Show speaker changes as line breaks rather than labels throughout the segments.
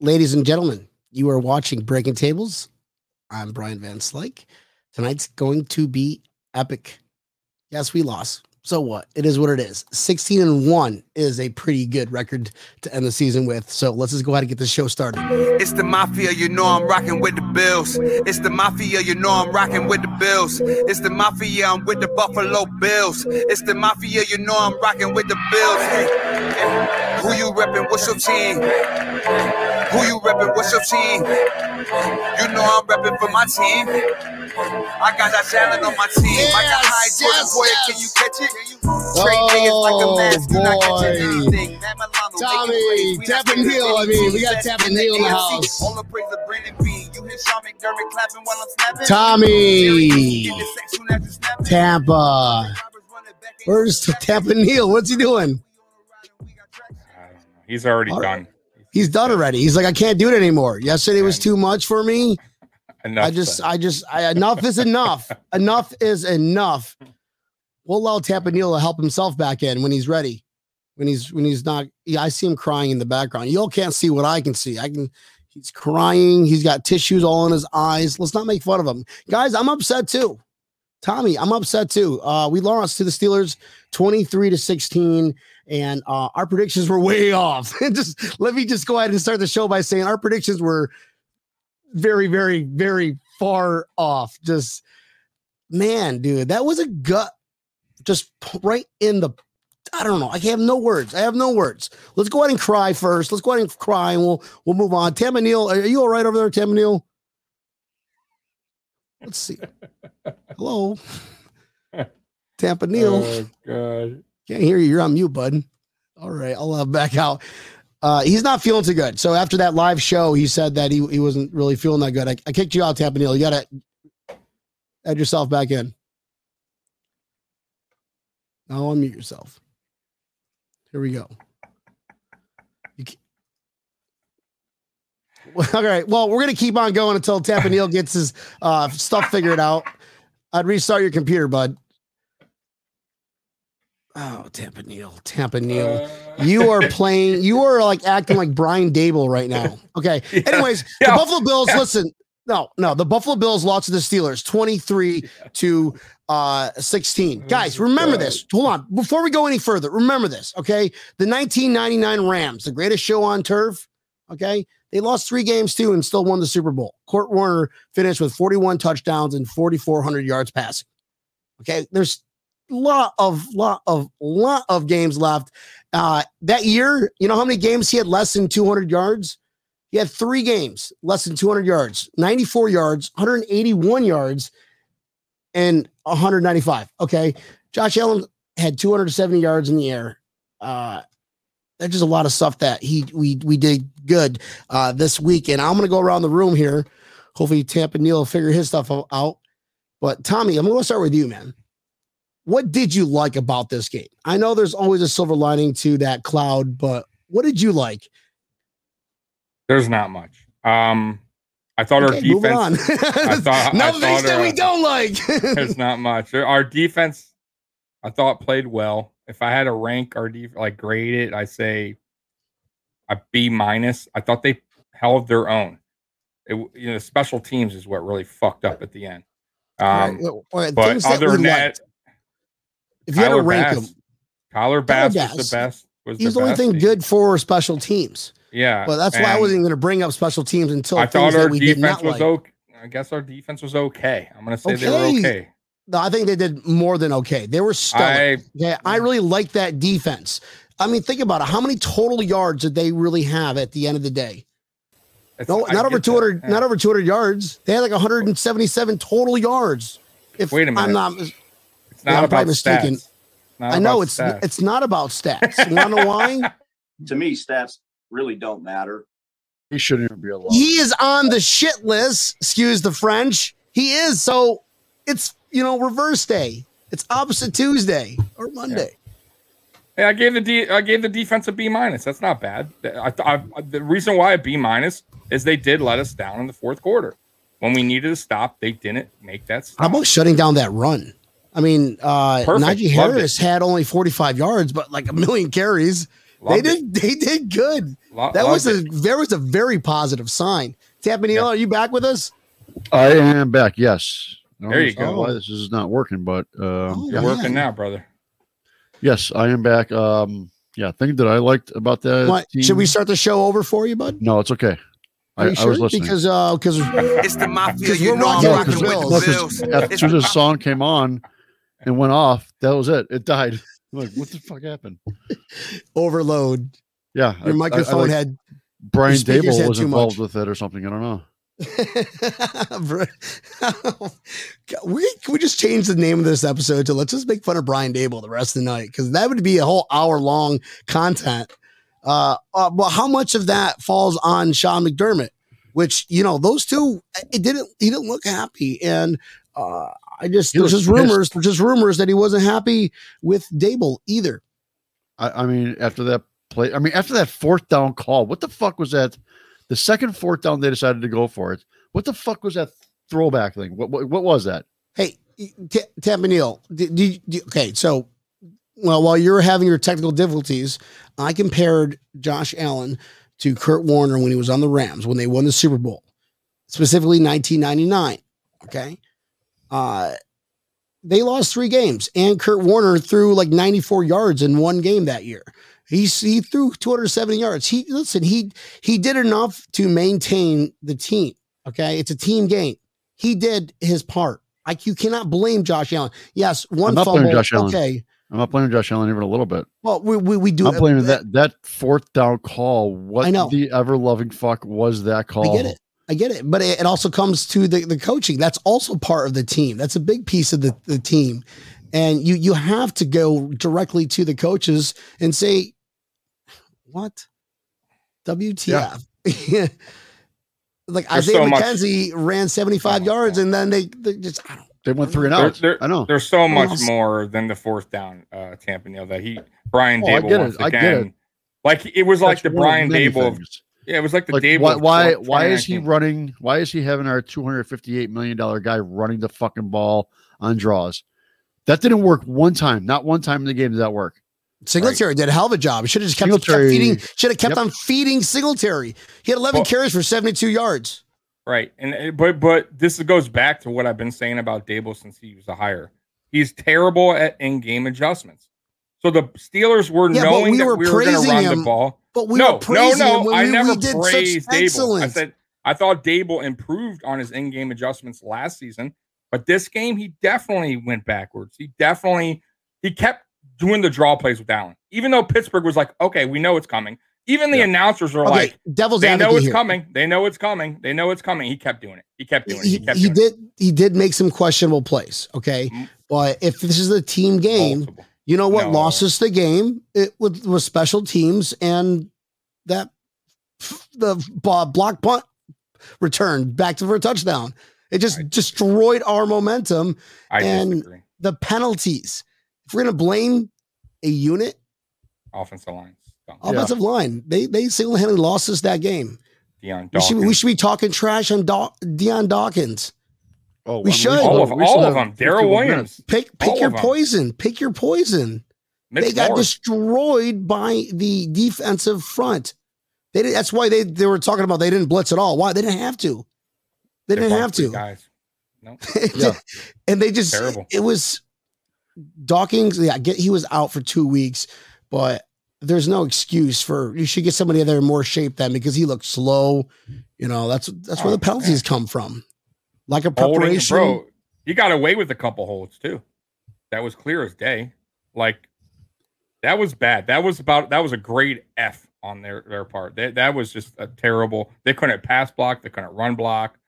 Ladies and gentlemen, you are watching Breaking Tables. I'm Brian Van Slyke. Tonight's going to be epic. Yes, we lost. So what? It is what it is. 16 and 1 is a pretty good record to end the season with. So let's just go ahead and get this show started.
It's the mafia, you know I'm rocking with the Bills. It's the mafia, you know I'm rocking with the Bills. It's the mafia, I'm with the Buffalo Bills. It's the mafia, you know I'm rocking with the Bills. Who you reppin'? What's your team? Who you reppin'? What's your team? You know I'm reppin' for my team. I got that talent on my team. I got high
Yes,
Jordan
yes,
boy.
yes.
Can you catch it? Trade niggas like a
Oh,
mask. You not catching oh,
boy.
anything. Matt Milano
Tommy,
making plays. Not
Tap and
scared of
Heel, I mean, we got
Best
Tap and
in the
in the house.
All the praise of Brandon Beane. You hear Sean McDermott clapping while I'm snapping?
Tommy,
Get the sex soon as you snap it.
Tampa. Where's Tampa Neil? What's he doing?
I don't know. He's already
All right. He's done already. He's like, I can't do it anymore. Yesterday was too much for me.
Enough
I just. I just, I, enough is enough. enough is enough. We'll allow Tampa Neil to help himself back in when he's ready. When he's, when he's not, yeah, I see him crying in the background. You all can't see what I can see. I can, he's crying. He's got tissues all in his eyes. Let's not make fun of him. Guys, I'm upset too. Tommy, I'm upset too. Uh, we lost to the Steelers 23 to 16, and uh, our predictions were way off. just let me just go ahead and start the show by saying our predictions were very, very, very far off. Just man, dude, that was a gut, just right in the. I don't know. I have no words. I have no words. Let's go ahead and cry first. Let's go ahead and cry, and we'll we'll move on. Tamma Neil, are you all right over there, Tamma Neil? Let's see. Hello, Tampa Neal.
Oh god.
Can't hear you. You're on mute, bud. All right, I'll uh, back out. Uh, he's not feeling too good. So after that live show, he said that he, he wasn't really feeling that good. I, I kicked you out, Tampa Neal. You got to add yourself back in. Now unmute yourself. Here we go. All right. Well, we're gonna keep on going until Tampa Neal gets his uh, stuff figured out. I'd restart your computer, bud. Oh, Tampa Neal, Tampa Neal.
Uh,
You are playing, you are like acting like Brian Daboll right now. Okay.
Yeah.
Anyways,
Yeah.
the Buffalo Bills,
Yeah.
listen. No, no, the Buffalo Bills lost to the Steelers 23 to uh 16. Guys, remember this. Hold on. Before we go any further, remember this, okay? The 1999 Rams, the greatest show on turf, okay? They lost three games too and still won the Super Bowl. Kurt Warner finished with 41 touchdowns and 4,400 yards passing. Okay, there's lot of lot of lot of games left. Uh, that year, you know how many games he had less than 200 yards? He had three games less than 200 yards, 94 yards, 181 yards, and 195. Okay, Josh Allen had 270 yards in the air. Uh, there's just a lot of stuff that he we we did good uh, this week, and I'm gonna go around the room here. Hopefully, Tampa Neal will figure his stuff out. But Tommy, I'm to start with you, man. What did you like about this game? I know there's always a silver lining to that cloud, but what did you like?
There's not much. Um, I thought our
Okay, on.
defense. thought- I
Nothing
thought,
that we don't like.
There's not much. Our defense, I thought played well. If I had to rank our def, like grade it, I say a B minus. I thought they held their own. It, you know, special teams is what really fucked up at the end. Um,
All right, well, all right,
but other than that.
If you had to rank
Bass,
them,
Tyler Bass
Bass,
was the best. Was
he's the
the
only thing good for special teams.
Yeah,
well, that's why I wasn't going to bring up special teams until
I thought our defense was
like.
okay. I guess our defense was okay. I'm gonna say they were
Okay.
okay.
No, I think they did more than okay. They were stellar.
I
Yeah, I really like that defense. I mean, think about it. How many total yards did they really have at the end of the day? No,
I
not over
get that.
200.
Yeah.
Not over 200 yards. They had like 177 total yards. If
Wait a
I'm
minute.
not,
It's
Yeah,
not
I'm
about
probably mistaken.
stats. Not
I know it's
stats.
it's not about stats. You want to know why?
to me, stats really don't matter.
He shouldn't even be allowed.
he is on the shit list. Excuse the French. He is. So it's you know reverse day. It's opposite Tuesday or Monday.
Hey, I gave the D, I gave the defense a B minus. That's not bad. I, I, I- the reason why a B minus is they did let us down in the fourth quarter. When we needed to stop, they didn't make that stop.
How about shutting down that run? I mean, uh,
Perfect.
Najee
Loved
Harris had only 45 yards, but like a million carries.
Loved
they
it.
did. They did good.
Lo-
That was a
it.
there was a very positive sign. Tapping
Yeah.
are you back with us?
I am back. Yes. I don't
There you
go.
Why this is not working, but um,
Oh,
yeah.
wow.
working now, brother.
yes, I am back. Um, yeah, thing that I liked about that.
What,
team-
should we start the show over for you, bud?
No, it's okay. I,
Are you
I was listening.
Because uh, because
It's the mafia,
Because
you
we're
know I'm
rocking
rocking
with
with
the
the
Bills.
bills.
as
It's
the song came on and went off, that was it. It died. I'm like, what the fuck happened?
overload.
Yeah, I- I-
Your
I
microphone
like
had
Brian
your Daboll
was involved
much.
with it or something. I don't know.
we can we just change the name of this episode to let's just make fun of Brian Daboll the rest of the night because that would be a whole hour long content. Uh, uh, but how much of that falls on Sean McDermott? Which you know those two, it didn't he didn't look happy, and uh, I just
He
there's just rumors there's just rumors that he wasn't happy with Daboll either.
I, I mean, after that play, I mean, after that fourth down call, what the fuck was that? The second fourth down, they decided to go for it. What the fuck was that throwback thing? What what, what was that?
Hey, T- Tampanil, okay, so well, while you're having your technical difficulties, I compared Josh Allen to Kurt Warner when he was on the Rams when they won the Super Bowl, specifically 1999. Okay, uh, they lost three games, and Kurt Warner threw like 94 yards in one game that year. He he threw 270 yards. He listen, he he did enough to maintain the team. Okay, it's a team game. He did his part. Like you cannot blame Josh Allen. Yes, one
I'm not
fumble.
blaming Josh Allen.
Okay,
I'm not blaming Josh Allen even a little bit.
well we we, we do.
I'm blaming that that fourth down call. What
I know.
the ever loving fuck was that call?
I get it. I get it. But it, it also comes to the, the coaching. That's also part of the team. That's a big piece of the, the team. And you you have to go directly to the coaches and say, what? WTF. like
There's
Isaiah
so much-
McKenzie ran 75
Oh,
yards and then they, they just I don't
They went three and out.
there-
I know.
There's so much
else?
more than the fourth down, uh, Tampa Neal, that he Brian
Oh, I get it.
once
I get
again.
it.
Like it was like the Brian
many
Daboll. Of,
things.
Yeah, it was like the
Like
Daboll.
why why why is he running? Why is he having our 258 million dollar guy running the fucking ball on draws? That didn't work one time. Not one time in the game did that work.
Singletary did a hell of a job. Should have just kept, kept feeding. Should have kept
Yep.
on feeding Singletary. He had 11
Well-
carries for 72 yards.
Right, and uh, but but this goes back to what I've been saying about Daboll since he was a hire. He's terrible at in-game adjustments. So the Steelers were
Yeah,
knowing
we
that
were
we were going to run
him
the ball.
But we
no,
were
no, no. I
we,
never
we did
praised
such
Daboll. I said I thought Daboll improved on his in-game adjustments last season, but this game he definitely went backwards. He definitely he kept doing the draw plays with Allen, even though Pittsburgh was like, "Okay, we know it's coming." Even the
Yeah.
announcers are
okay,
like,
devil's
"They know it's
here.
coming. They know it's coming. They know it's coming." He kept doing it. He kept doing it.
He,
He kept
he
doing
did he did make some questionable plays. Okay,
Mm.
but if this is a team game,
Multiple.
you know what
No.
lost us the game? It was, was special teams and that the block punt return back to for a touchdown. It just
Right.
destroyed our momentum.
I
and-
disagree.
The penalties. If we're gonna blame a unit,
Offensive line. Dumb.
offensive line, they they single handedly lost us that game.
Dion
We should, we should be talking trash on Do- Dion Dawkins.
Oh,
We should.
all of,
we
all of them. Daryl
51
Williams.
Pick pick
All
your poison. Pick your poison.
Mitch
they got destroyed by the defensive front. They did, that's why they, they were talking about they didn't blitz at all. Why? They didn't have to. They didn't have to.
Guys. No.
Yeah.
and they just
Terrible.
it was Dawkins. Yeah, get he was out for two weeks, but there's no excuse for you should get somebody there in more shape than because he looked slow. You know, that's that's where
Oh,
the penalties come from. Like a
Holding,
preparation.
bro. He got away with a couple holds too. That was clear as day. Like that was bad. That was about that was a grade F on their their part. That that was just a terrible. They couldn't pass block. They couldn't run block.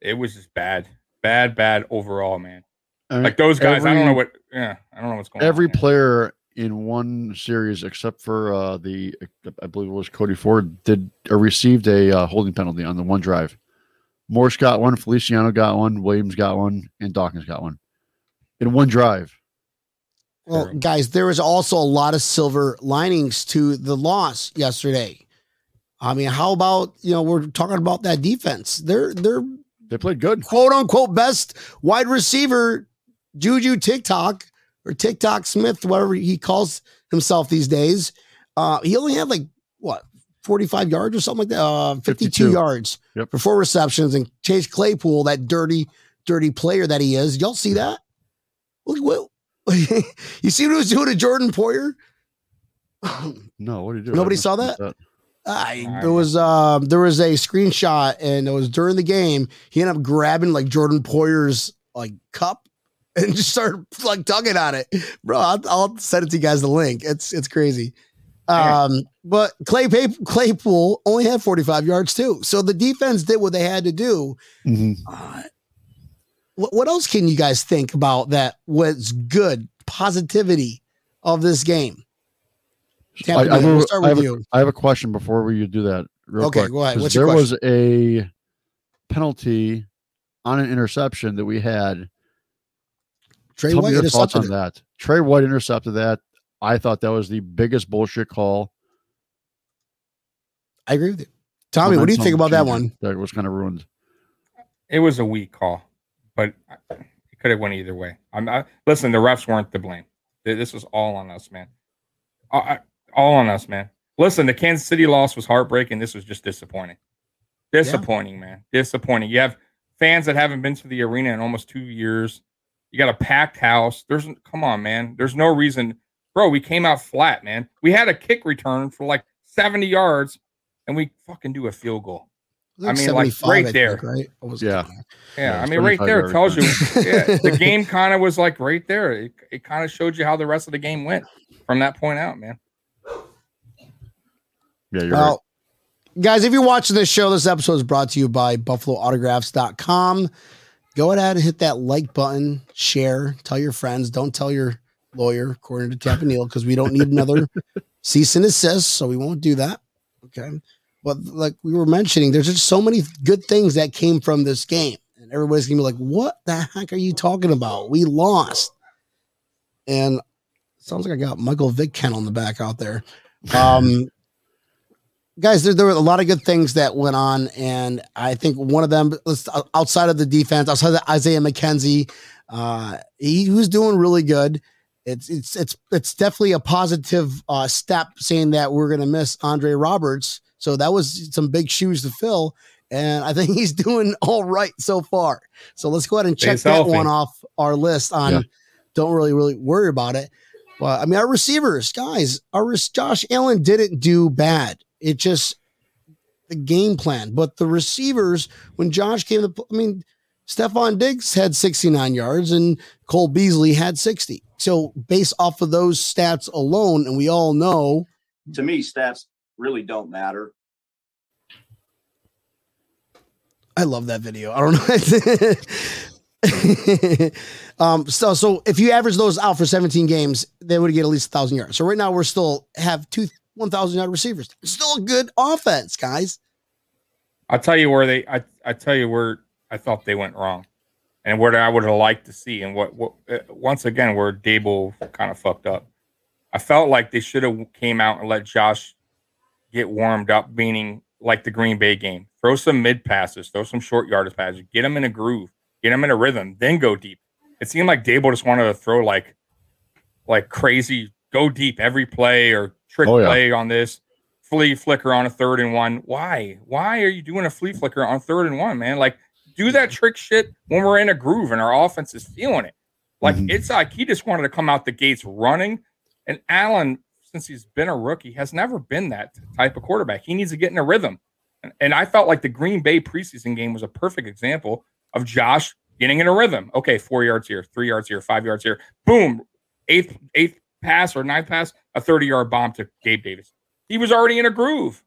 It was just bad, bad, bad overall, man.
I mean,
Like those guys. I don't know what. Yeah, I don't know what's going
every
on.
player in one series except for uh, the I believe it was Cody Ford did or received a uh, holding penalty on the one drive. Morse got one, Feliciano got one, Williams got one, and Dawkins got one in one drive.
Well, guys, there was also a lot of silver linings to the loss yesterday. I mean, how about you know we're talking about that defense? They're they're
They played good.
quote unquote best wide receiver, Juju TikTok or TikTok Smith, whatever he calls himself these days. Uh, he only had like what 45 yards or something like that. Uh, 52,
52.
yards
Yep.
for four receptions. And Chase Claypool, that dirty, dirty player that he is. Y'all see that? Look what you see what he was doing to Jordan Poyer?
No, what do you do?
Nobody saw
missed
that? I,
I
there was um there was a screenshot and it was during the game. He ended up grabbing like Jordan Poyer's like cup and just started like tugging on it, bro. I'll, I'll send it to you guys the link. It's it's crazy. Um, but Clay Pay- Claypool only had 45 yards too, so the defense did what they had to do.
Mhm.
Uh, what, what else can you guys think about that was good positivity of this game? Tampa
I- I will-
we'll start
I
with
have
you.
I have a question before we do that. Real
Okay,
quick,
go ahead.
'cause
What's your
there was a penalty on an interception that we had.
Trey
Tell me
White
your thoughts
intercepted
on
it.
that. Trey White intercepted that. I thought that was the biggest bullshit call.
I agree with you. Tommy, what do you think about that one?
That was kind of ruined.
It was a weak call, but it could have went either way. I'm I, listen. The refs weren't to blame. This was all on us, man. I- all on us, man. Listen, the Kansas City loss was heartbreaking. This was just disappointing. Disappointing, man. Disappointing. You have fans that haven't been to the arena in almost two years. You got a packed house. There's come on, man. There's no reason, bro. We came out flat, man. We had a kick return for like 70 yards, and we fucking do a field goal. I mean, like, right
I
there.
think, right? Or was
Yeah.
Yeah,
Yeah,
I mean, right there it tells you. Yeah, the game kind of was like right there. It, it kind of showed you how the rest of the game went from that point out, man.
Yeah, you're
Well, guys, if you're watching this show, this episode is brought to you by BuffaloAutographs.com. Go ahead and hit that like button, share, tell your friends. Don't tell your lawyer, according to Tampa Neal, because we don't need another cease and desist, so we won't do that. Okay. But like we were mentioning, there's just so many good things that came from this game. And everybody's gonna be like, what the heck are you talking about? We lost. And sounds like I got Michael Vick Kennel in the back out there. Um guys, there, there were a lot of good things that went on, and I think one of them, outside of the defense, outside of Isaiah McKenzie, uh, he was doing really good. It's it's it's it's definitely a positive uh, step, saying that we're going to miss Andre Roberts. So that was some big shoes to fill, and I think he's doing all right so far. So let's go ahead and check that one off our list. On
Yeah.
don't really really worry about it. But I mean, our receivers, guys, our rec- Josh Allen didn't do bad. It just the game plan. But the receivers, when Josh came to, I mean, Stefon Diggs had 69 yards and Cole Beasley had 60. So based off of those stats alone, and we all know,
To me, stats really don't matter.
I love that video. I don't know. um, so so if you average those out for 17 games, they would get at least a thousand yards. So right now we're still have two 1,000 yard receivers. Still a good offense, guys.
I'll tell you where they. I I tell you where I thought they went wrong, and what I would have liked to see, and what what uh, once again where Daboll kind of fucked up. I felt like they should have came out and let Josh get warmed up, meaning like the Green Bay game. Throw some mid passes, throw some short yardage passes, get them in a groove, get them in a rhythm, then go deep. It seemed like Daboll just wanted to throw like like crazy, go deep every play or trick
Oh, yeah.
play on this flea flicker on a third and one. Why? Why are you doing a flea flicker on third and one, man? Like, do that trick shit when we're in a groove and our offense is feeling it. Like,
Mhm.
it's like he just wanted to come out the gates running. And Allen, since he's been a rookie, has never been that type of quarterback. He needs to get in a rhythm. And, and I felt like the Green Bay preseason game was a perfect example of Josh getting in a rhythm. Okay, four yards here, three yards here, five yards here. Boom. Eighth, eighth pass or ninth pass, a 30 yard bomb to Gabe Davis. He was already in a groove.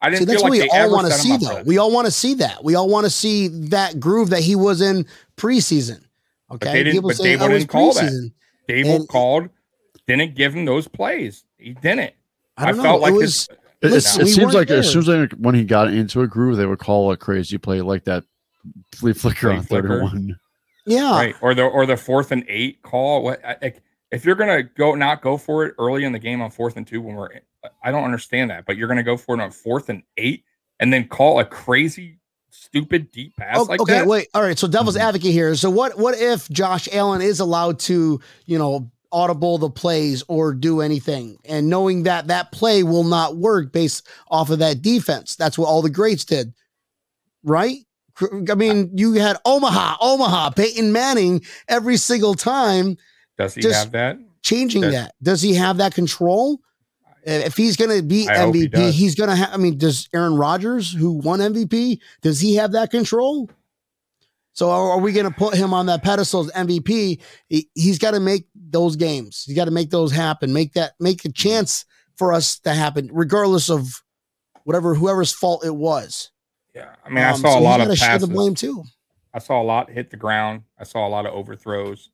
I didn't
that's
feel
what
like
we all want to see, though.
that.
We all want to see that. We all want to see that groove that he was in preseason. Okay,
they didn't-
People
but
say,
Daboll
"Oh,
didn't call that.
preseason."
Daboll
and-
called, didn't give him those plays. He didn't.
I don't know.
felt like
it
his-
was
It,
Listen,
it seems
weren't
like as soon as they, when he got into a groove, they would call a crazy play like that flea flicker
Flea
on third and one.
yeah.
right or the or the fourth and eight call what I- like if you're gonna go not go for it early in the game on fourth and two when we're i don't understand that but you're gonna go for it on fourth and eight and then call a crazy stupid deep pass
Oh,
like
okay,
that
wait. All right. So devil's
Mhm.
advocate here. So what what if Josh Allen is allowed to, you know, audible the plays or do anything, and knowing that that play will not work based off of that defense. That's what all the greats did, right? I mean, you had Omaha, Omaha, Peyton Manning every single time
Does he have that?
changing
Does-
that. Does he have that control? If he's going to be
I hope he
MVP, he's going to have. I mean, does Aaron Rodgers, who won MVP, does he have that control? So are, we going to put him on that pedestal as MVP? He, he's got to make those games. He's got to make those happen. Make that make a chance for us to happen, regardless of whatever whoever's fault it was.
Yeah. I mean, I
Um,
saw
so
a lot of
share
passes.
the blame too.
I saw a lot hit the ground. I saw a lot of overthrows.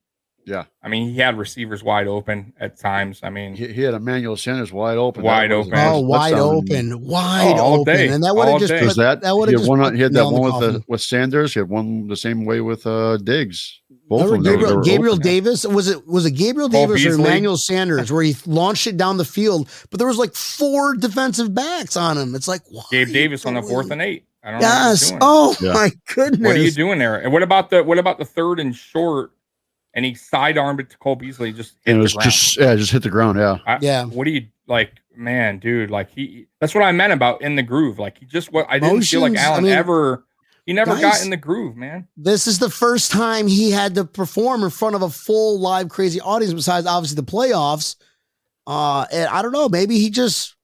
Yeah.
I mean, he had receivers wide open at times. I mean,
He, he had Emmanuel Sanders wide open.
Wide open.
the
Oh,
first
wide open, wide
Oh, all
open,
day.
and that would have just put,
that,
that would
he
have
had
just
one?
put
He had that one with the, with Sanders. He had one the same way with uh, Diggs. Both
Remember
of them. were-
Gabriel,
were
Gabriel
open.
Davis was it was it Gabriel
Cole
Davis or Emmanuel Sanders where he launched it down the field, but there was like four defensive backs on him. It's like why
Gabe Davis on the fourth and eight. I don't know.
Yes. Oh
Yeah.
my goodness.
What are you doing there? And what about the what about the third and short? And he sidearmed it to Cole Beasley. Just hit
And it was
ground.
just yeah, just hit the ground. Yeah,
I-
Yeah.
What do you like, man, dude? Like he. That's what I meant about in the groove. Like he just what I didn't feel like
Motions, I
Allen
mean,
ever. He never got in the groove, man.
This is the first time he had to perform in front of a full live crazy audience besides obviously the playoffs. Uh and I don't know, maybe he just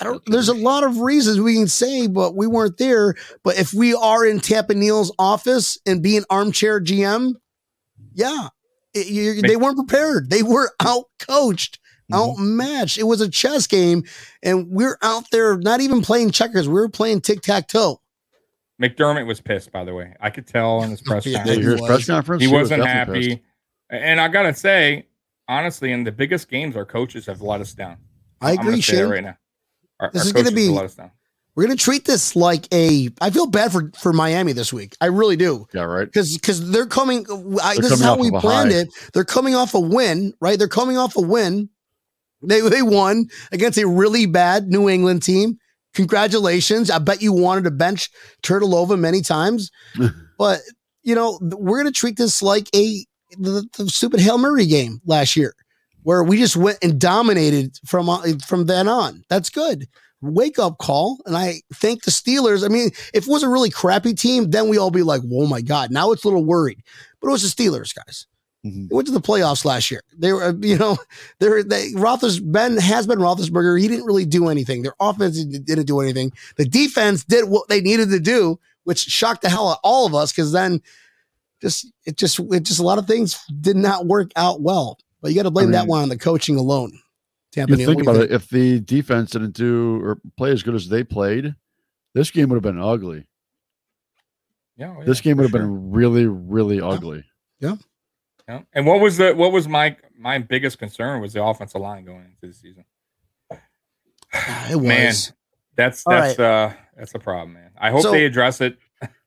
I don't there's a lot of reasons we can say, but we weren't there. But if we are in Tampa Neal's office and being armchair GM, yeah. It- you- they weren't prepared. They were out coached,
Mhm.
outmatched. It was a chess game, and we're out there not even playing checkers. We were playing tic tac toe.
McDermott was pissed, by the way. I could tell in his press
Yeah,
yeah.
conference.
His press conference.
he
was
wasn't
definitely
happy.
pissed.
And I gotta say, honestly, in the biggest games, our coaches have let us down.
I
I'm gonna
agree,
say that
Shane.
right now. Our,
This
our
is gonna
coaches
be-
have let us down.
We're gonna treat this like a. I feel bad for for Miami this week. I really do
Yeah, right.
because because they're coming. I,
They're
this is how we planned
high.
it. They're coming off a win, right? They're coming off a win. They they won against a really bad New England team. Congratulations! I bet you wanted to bench Turtlova many times, but you know we're gonna treat this like a the, the stupid Hail Murray game last year, where we just went and dominated from uh, from then on. That's good wake up call. And I thank the Steelers. I mean, if it was a really crappy team, then we all be like, oh my God, now it's a little worried. But it was the Steelers, guys.
Mhm.
They went to the playoffs last year. They were, uh, you know, they were, they, Roethlis, Ben has been Roethlisberger. He didn't really do anything. Their offense didn't do anything. The defense did what they needed to do, which shocked the hell out of all of us because then just, it just, it just, a lot of things did not work out well. But you got to blame
I
that one on the coaching alone. Tampa
You think
what do you
about it. If the defense didn't do or play as good as they played, this game would have been ugly.
Yeah, oh,
This game would have
sure.
been really, really ugly.
Yeah. yeah. And what was the what was my my biggest concern was the offensive line going into the season.
It was.
Man, That's
All
that's uh that's a problem, man. I hope
So-
they address it.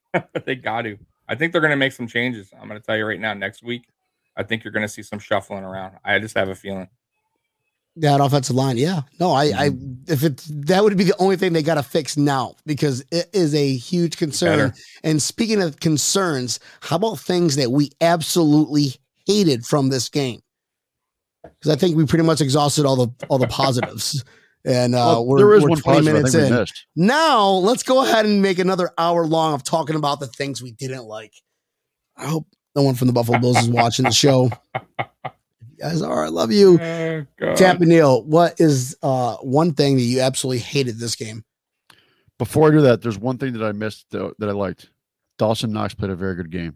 they got to. I think they're going to make some changes. I'm going to tell you right now. Next week, I think you're going to see some shuffling around. I just have a feeling.
That offensive line, yeah. No, I, I,
Mm-hmm.
if it that would be the only thing they got to fix now because it is a huge concern.
Better.
And speaking of concerns, how about things that we absolutely hated from this game? Because I think we pretty much exhausted all the all the positives, and uh,
Well,
we're,
there is
we're
one
20
positive
minutes in. Now let's go ahead and make another hour long of talking about the things we didn't like. I hope no one from the Buffalo Bills is watching the show. You guys are. I love you.
Oh, God.
Tampa Neal, what is uh one thing that you absolutely hated this game?
Before I do that, there's one thing that I missed though, that I liked. Dawson Knox played a very good game.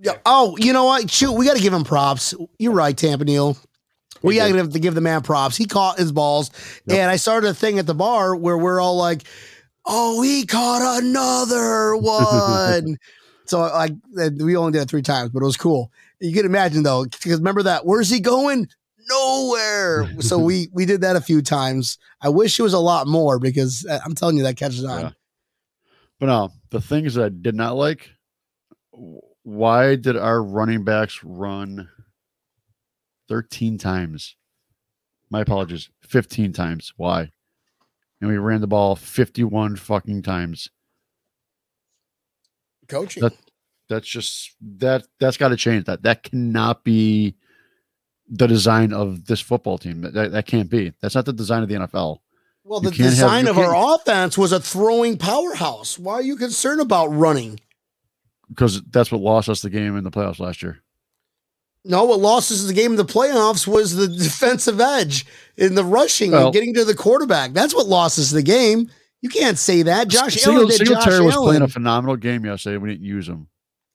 Yeah. Oh, you know what? Shoot, we got to give him props. You're right, Tampa Neal. We got to have to give the man props. He caught his balls,
Yep.
and I started a thing at the bar where we're all like, "Oh, he caught another one." so I, we only did it three times, but it was cool. You can imagine though, because remember that? Where's he going? Nowhere. so we we did that a few times. I wish it was a lot more because uh, I'm telling you that catches on.
Yeah. But no, the things that I did not like. Why did our running backs run 13 times? My apologies, 15 times. Why? And we ran the ball 51 fucking times.
Coaching.
That- That's just that that's got to change that. That cannot be the design of this football team. That, that, can't be. That's not the design of the NFL.
Well,
You
the
can't have-
design of our offense was a throwing powerhouse. Why are you concerned about running?
because that's what lost us the game in the playoffs last year.
No, what lost us the game in the playoffs was the defensive edge in the rushing
Well-
and getting to the quarterback. That's what lost us the game. You can't say that. Josh
Single-
Allen did Josh
Singletary was playing a phenomenal game yesterday. We didn't use him.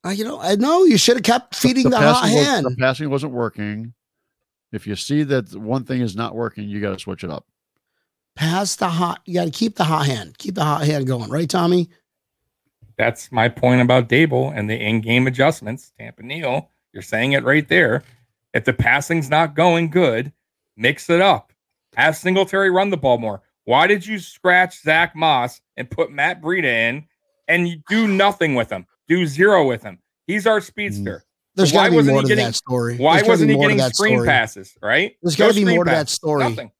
Uh, you know, I know you should have kept feeding the, hot
was-
hand.
the passing wasn't working. If you see that one thing is not working, you got to switch it up.
Pass the hot. You got to keep the hot hand. Keep the hot hand going, right, Tommy?
That's my point about Daboll and the in-game adjustments. Tampa Neal, you're saying it right there. If the passing's not going good, mix it up. Have Singletary run the ball more. Why did you scratch Zach Moss and put Matt Breida in and you do nothing with him? Do zero with him. He's our mm. speedster.
There's
Why
got to be
wasn't
more
he
to
getting-
that story.
Why
There's
wasn't he getting
that
screen
story.
passes? Right?
There's got to be more to that story.
Nothing.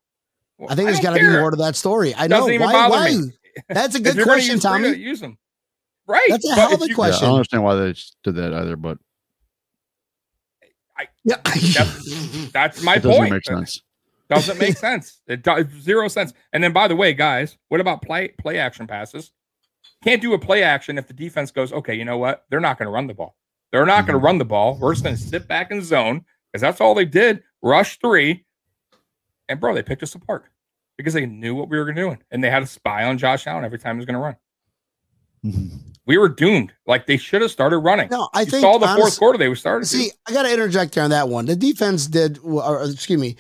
I think there's
don't
got to be more to that story. I know.
Doesn't even
Why?
bother
why?
me.
That's a good question,
use Breida,
Tommy.
Use him. Right.
That's a
But
hell of a
you-
Yeah, I don't understand why they did that either, but
Yeah.
That's my
it doesn't
point.
make sense.
Doesn't make sense. It does zero sense. And then by the way, guys, what about play play action passes? Can't do a play action if the defense goes, okay, you know what? They're not going to run the ball. They're not going to run the ball. We're just going to sit back in zone because that's all they did. Rush three. And bro, they picked us apart because they knew what we were doing. And they had a spy on Josh Allen every time he was going to run.
Mhm.
We were doomed. Like they should have started running.
No, I
you
think
saw the fourth quarter they were starting. to.
See, I got to interject there on that one. The defense did, or, excuse me,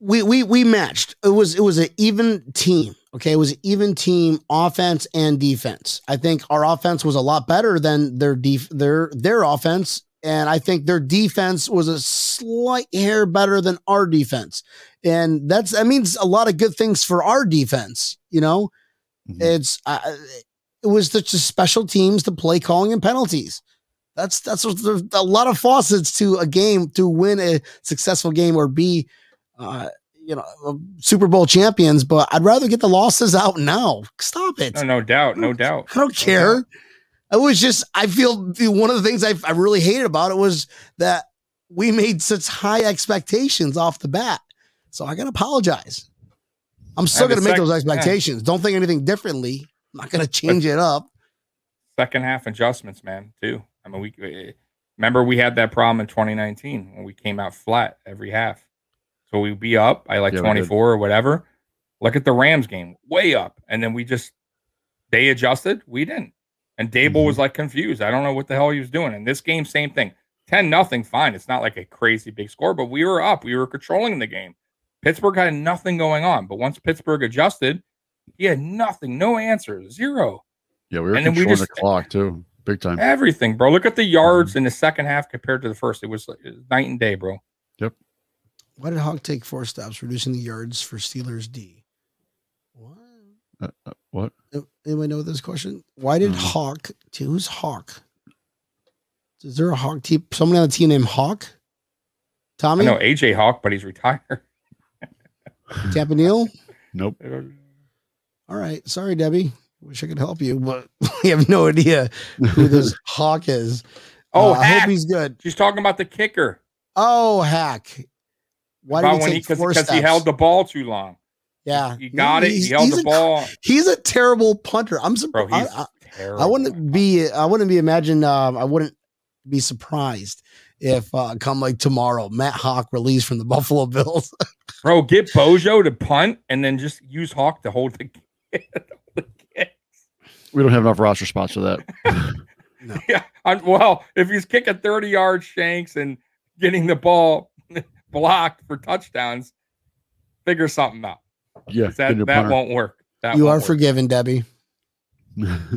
we we we matched. It was it was an even team. Okay, it was an even team, offense and defense. I think our offense was a lot better than their def- their their offense, and I think their defense was a slight hair better than our defense. And that's that means a lot of good things for our defense. You know,
Mhm.
it's uh, it was the special teams, the play calling and penalties. That's that's a lot of faucets to a game to win a successful game or be, uh, you know, uh, Super Bowl champions. But I'd rather get the losses out now. Stop it.
No, no doubt, no doubt.
I don't care. I was just I feel one of the things I, I really hated about it was that we made such high expectations off the bat. So I gotta apologize. I'm still gonna make
sec-
those
yeah.
expectations. Don't think anything differently. I'm not gonna change it up.
second half adjustments, man, too. I mean, we eh, remember we had that problem in 2019 when we came out flat every half. So we'd be up by like
Yeah,
24 or whatever. Look at the Rams game, way up. And then we just, they adjusted, we didn't. And Daboll
Mm-hmm.
was like confused. I don't know what the hell he was doing. And this game, same thing 10 nothing, fine. It's not like a crazy big score, but we were up. We were controlling the game. Pittsburgh had nothing going on. But once Pittsburgh adjusted, he had nothing, no answers, zero.
Yeah, we were
And then we
controlling
just-
the clock too, big time.
Everything, bro. Look at the yards in the second half compared to the first. It was night and day, bro.
Why did Hawk take four stops, reducing the yards for Steelers D? What?
Uh, uh, what?
Anybody know this question? Why did
Mhm.
Hawk? Who's Hawk? Is there a Hawk team? Somebody on the team named Hawk?
I
Tommy?
know AJ Hawk, but he's retired.
Tampa Neal?
Nope.
All right. Sorry, Debbie. Wish I could help you, but we have no idea who this Hawk is.
Oh,
Uh, I hope he's good.
She's talking about the kicker.
Oh, Hack. Why
about
did he
when
take
he
four
because he held the ball too long.
yeah,
He got it. He
He's-
held the
a-
ball.
He's a terrible punter. I'm surprised.
he's
I,
terrible.
I wouldn't be. I wouldn't be imagine. Um, I wouldn't be surprised if uh, come like tomorrow, Matt Haack released from the Buffalo Bills.
Bro, get Bojo to punt and then just use Hawk to hold the, the.
We don't have enough roster spots for that.
Yeah. I- well, if he's kicking 30 yard shanks and getting the ball blocked for touchdowns, figure something out.
yeah,
'Cause That, that
punter.
won't work. That
you
won't
are
work.
forgiven, Debbie.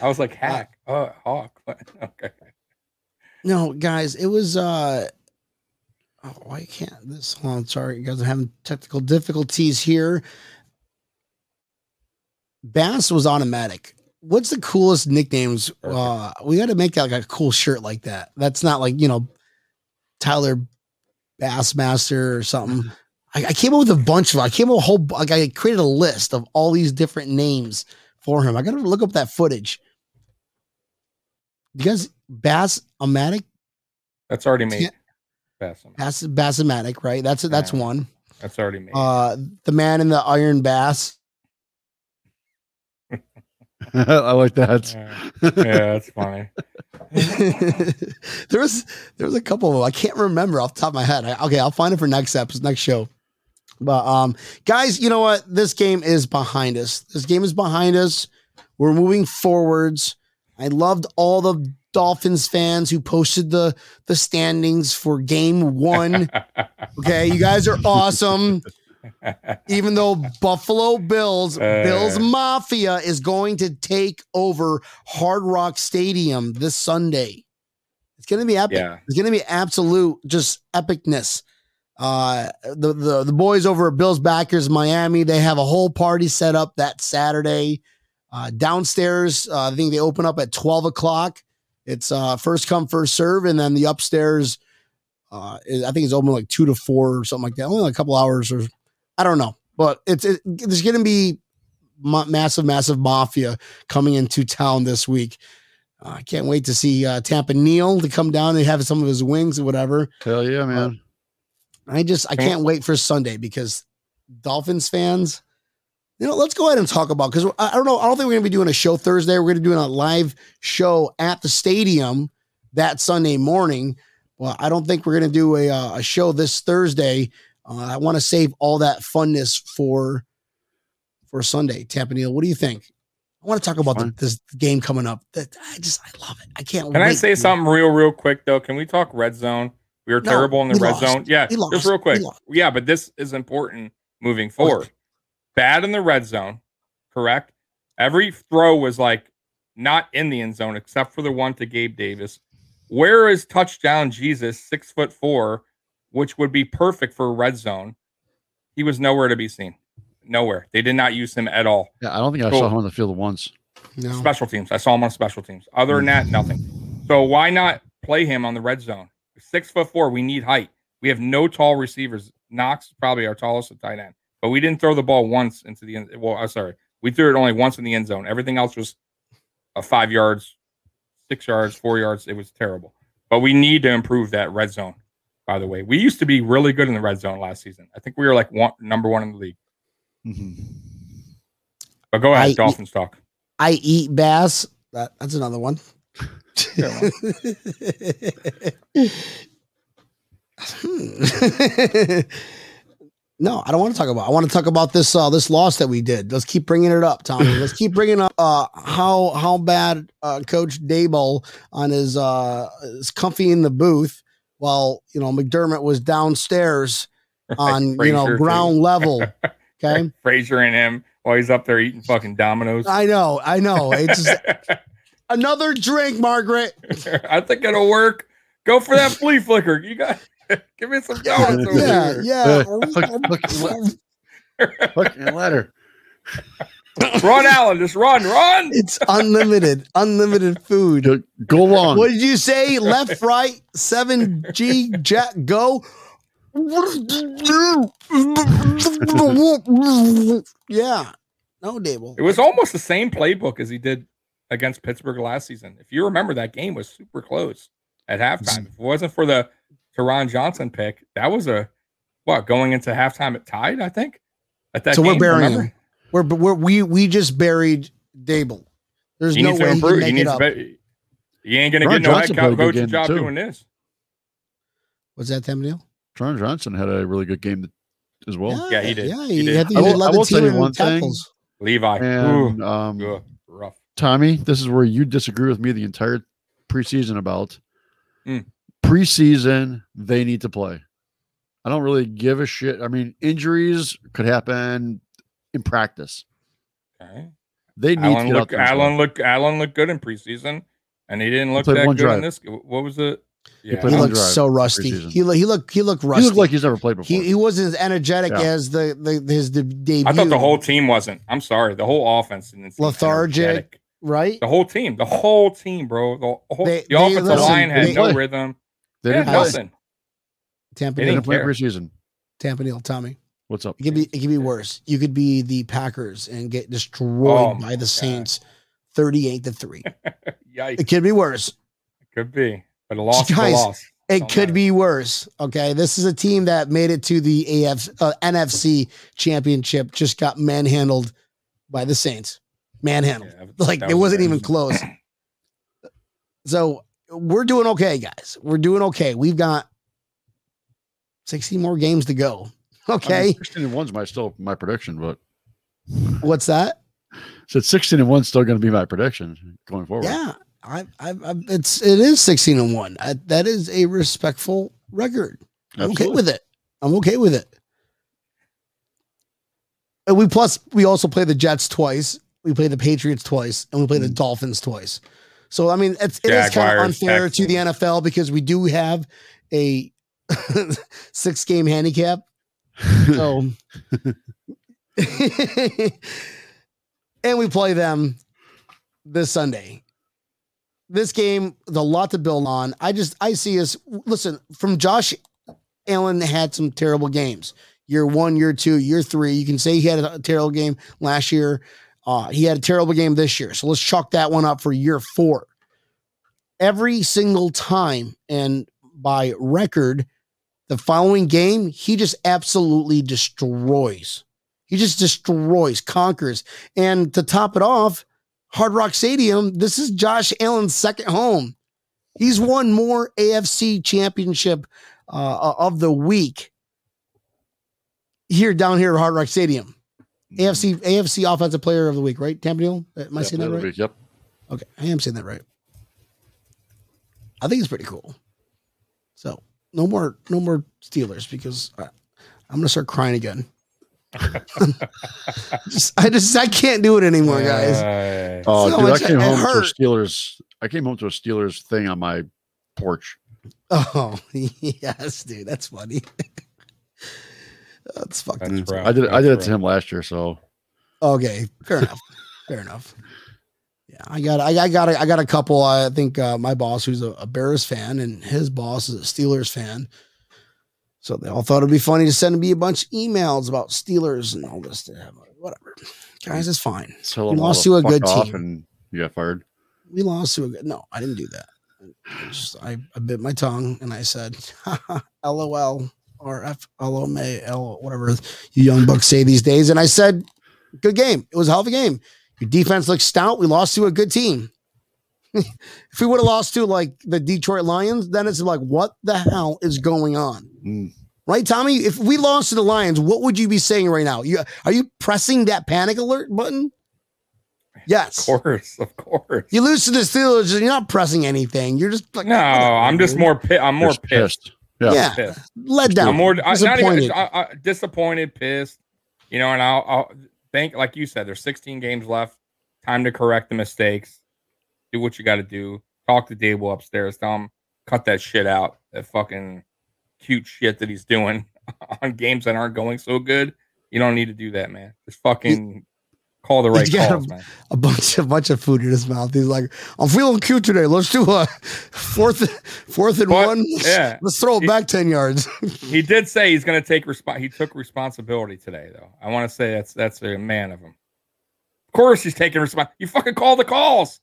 I was like, hack. Oh, Hawk. okay.
no, guys, it was. uh Oh, why can't this? Hold on, sorry, you guys are having technical difficulties here. Bass was automatic. What's the coolest nicknames? Uh, we got to make that like a cool shirt like that. That's not like you know, Tyler Bassmaster or something. I, I came up with a bunch of. I came up with a whole. Like I created a list of all these different names for him. I got to look up that footage. you guys Bass-O-Matic?
That's already made.
Yeah.
Bass.
Bass right? That's that's
Yeah.
one.
That's already made.
Uh the man in the iron bass.
I like that.
yeah. yeah, that's funny.
there was there was a couple of them. I can't remember off the top of my head. I, okay, I'll find it for next episode, next show. But um, guys, you know what? This game is behind us. This game is behind us. We're moving forwards. I loved all the Dolphins fans who posted the the standings for game one. Okay, you guys are awesome. Even though Buffalo Bills,
Uh.
Bills Mafia is going to take over Hard Rock Stadium this Sunday. It's going to be epic.
yeah.
It's going to be absolute just epicness. Uh, the, the the boys over at Bills Backers Miami, they have a whole party set up that Saturday. Uh, downstairs, uh, I think they open up at twelve o'clock. It's uh, first come first serve, and then the upstairs, uh, is, I think it's open like two to four or something like that. Only like a couple hours, or I don't know, but it's it, there's going to be ma- massive, massive mafia coming into town this week. Uh, I can't wait to see uh, Tampa Neal to come down and have some of his wings or whatever.
Hell yeah, man.
I just I can't wait for Sunday because Dolphins fans, you know, let's go ahead and talk about because I, I don't know. I don't think we're gonna be doing a show Thursday. We're gonna be doing a live show at the stadium that Sunday morning. Well, I don't think we're gonna do a uh, a show this Thursday. Uh, I want to save all that funness for for Sunday. Tampa Neal, what do you think? I want to talk about the, this game coming up. That I just I love it. I can't.
Can I say something real, real quick though? Can we talk red zone? We were
No,
terrible in the red
lost.
zone. Yeah,
We lost.
just real quick. Yeah, but this is important moving forward. Bad in the red zone, correct? Every throw was like not in the end zone except for the one to Gabe Davis. Where is touchdown Jesus, six foot four, which would be perfect for a red zone? He was nowhere to be seen. Nowhere. They did not use him at all.
Yeah, I don't think I
Cool.
saw him on the field once.
No.
Special teams. I saw him on special teams. Other than that, nothing. So why not play him on the red zone? Six foot four. We need height. We have no tall receivers. Knox is probably our tallest at tight end, but we didn't throw the ball once into the end. Well, I'm sorry, we threw it only once in the end zone. Everything else was a five yards, six yards, four yards. It was terrible. But we need to improve that red zone. By the way, we used to be really good in the red zone last season. I think we were like one number one in the league.
Mhm.
But go ahead,
I-
Dolphins talk.
I eat bass. That, that's another one. Hmm. no, I don't want to talk about. I want to talk about this uh, this loss that we did. Let's keep bringing it up, Tommy. Let's keep bringing up uh, how how bad uh, Coach Daboll on his uh, is comfy in the booth while you know McDermott was downstairs on you know
Frazier, too.
ground level. Okay,
Frazier and him while he's up there eating fucking Dominoes.
I know, I know. It's just another drink, Margaret.
I think it'll work. Go for that flea flicker. You got give me some donuts over
Yeah,
here.
yeah.
Uh, look, look, Look, your letter.
Run, Allen, just run, run.
It's unlimited, unlimited food.
Go- Go long.
What did you say? Left, right, seven G, jack, go. yeah. No, Daboll.
It was almost the same playbook as he did against Pittsburgh last season. If you remember, that game was super close at halftime. If it wasn't for the Taron Johnson pick, that was a what going into halftime at tied. I think. At that
So we're
game,
burying
remember?
him. We're, we're we we just buried Dable. There's
He
no
needs to
way he can
improve. He
make it up.
to. Be, he ain't gonna
Taron
get no head
Johnson played a
coaching job
too.
doing this.
What's that, Tim Neal?
Tron Johnson had a really good game as well.
Yeah, he did.
Yeah,
He
he,
did.
I think
I
he
will-
led
I will tell
team
you
in
one thing.
Levi.
And
Ooh,
um,
ugh, rough.
Tommy, this is where you disagree with me the entire preseason about.
Mm.
Preseason, they need to play. I don't really give a shit. I mean, injuries could happen in practice.
Okay.
They need
Allen
to get out
looked.
there and
Allen
play.
looked. Allen looked good in preseason, and he didn't look
played
that
one
good in this. What was it? Yeah.
played
He looked so rusty.
preseason.
He look, he looked he looked rusty.
He looked like he's never played before.
he, he wasn't as energetic
Yeah.
as the, the his de- debut.
I thought the whole team wasn't. I'm sorry. The whole offense didn't
Lethargic.
energetic.
right.
The whole team. The whole team, bro. The whole
They-
the
they-
offensive
listen,
line had
they-
no
play.
rhythm.
they
Yeah,
didn't play.
nothing.
Tampa
They
They
Neal,
didn't play
care.
preseason.
Tampa Neal, Tommy.
What's up?
It could be it could be worse. You could be the Packers and get destroyed
Oh
by the
God.
Saints, thirty-eight to three.
Yikes.
It could be worse.
It could be, but a loss is a
Guys,
loss.
It
Don't
could
matter.
be worse. Okay. This is a team that made it to the AF, uh, NFC championship, just got manhandled by the Saints. Manhandled.
Yeah,
Like it
was
wasn't even close. So we're doing okay, guys. We're doing okay. We've got 60 more games to go.
I mean,
Okay.
16 and one's my still my prediction, but
What's that?
said 16 and one's still going to be my prediction going forward.
Yeah. I, I, I, it's, it is 16 and one. I, that is a respectful record. I'm okay with it. I'm okay with it. And we plus we also play the Jets twice. We play the Patriots twice, and we play the
Mm.
Dolphins twice. So I mean, it's, it is kind of
Jaguars,
unfair to the NFL because we do have a six game handicap. So, and we play them this Sunday. This game, the lot to build on. I just I see us listen from Josh Allen had some terrible games. Year one, year two, year three. You can say he had a terrible game last year. Uh, he had a terrible game this year. So let's chalk that one up for year four. Every single time, and by record, the following game, he just absolutely destroys. He just destroys, conquers. And to top it off, Hard Rock Stadium, this is Josh Allen's second home. He's won more AFC championship uh, of the week here down here at Hard Rock Stadium. AFC AFC offensive player of the week, right? Tampa Neal? Am I
Yeah,
saying that
player of the
right?
week, Yep.
Okay, I am saying that right. I think it's pretty cool. So no more, no more Steelers because I, I'm gonna start crying again. just, I just, I can't do it anymore, guys.
Uh,
Oh,
So
dude,
much-
I came home
hurt.
to a Steelers. I came home to a Steelers thing on my porch.
Oh yes, dude, that's funny. that's fucking
that's.
I did. I did it to him last year. So
okay. Fair enough. Fair enough. I got, I, I got, a, I got a couple. I think uh, my boss, who's a, a Bears fan, and his boss is a Steelers fan. So they all thought it'd be funny to send me a bunch of emails about Steelers and all this. Stuff. Whatever, guys, it's fine.
tell
You lost
to
to a good team.
and you got fired.
We lost to a good. No, I didn't do that. I, just, I, I bit my tongue and I said, "LOL" or "F L O M A L," whatever you young bucks say these days. And I said, "Good game. It was a hell of a game. Your defense looks stout. We lost to a good team. if we would have lost to like the Detroit Lions, then it's like, what the hell is going on?"
Mm.
Right, Tommy? If we lost to the Lions, what would you be saying right now? You are you pressing that panic alert button? Yes.
Of course, of course.
You lose to the Steelers, you're not pressing anything. You're just like,
no, I'm just more. Pi- I'm more
Just
pissed.
Yeah.
yeah,
pissed.
let down.
I'm more I, not
disappointed.
even I, I, disappointed, pissed. You know, and I'll, I'll think, like you said, there's 16 games left. Time to correct the mistakes. Do what you got to do. Talk to Daboll upstairs. Tell him cut that shit out. That fucking cute shit that he's doing on games that aren't going so good. You don't need to do that, man. Just fucking call the right
He's got
calls,
a-
man.
a bunch, a bunch of food in his mouth. He's like, "I'm feeling cute today. Let's do a fourth, fourth and
But,
one.
yeah.
let's throw it
He-
back ten yards."
He did say he's going to take resp- He took responsibility today, though. I want to say that's that's a man of him. Of course, he's taking response. You fucking call the calls.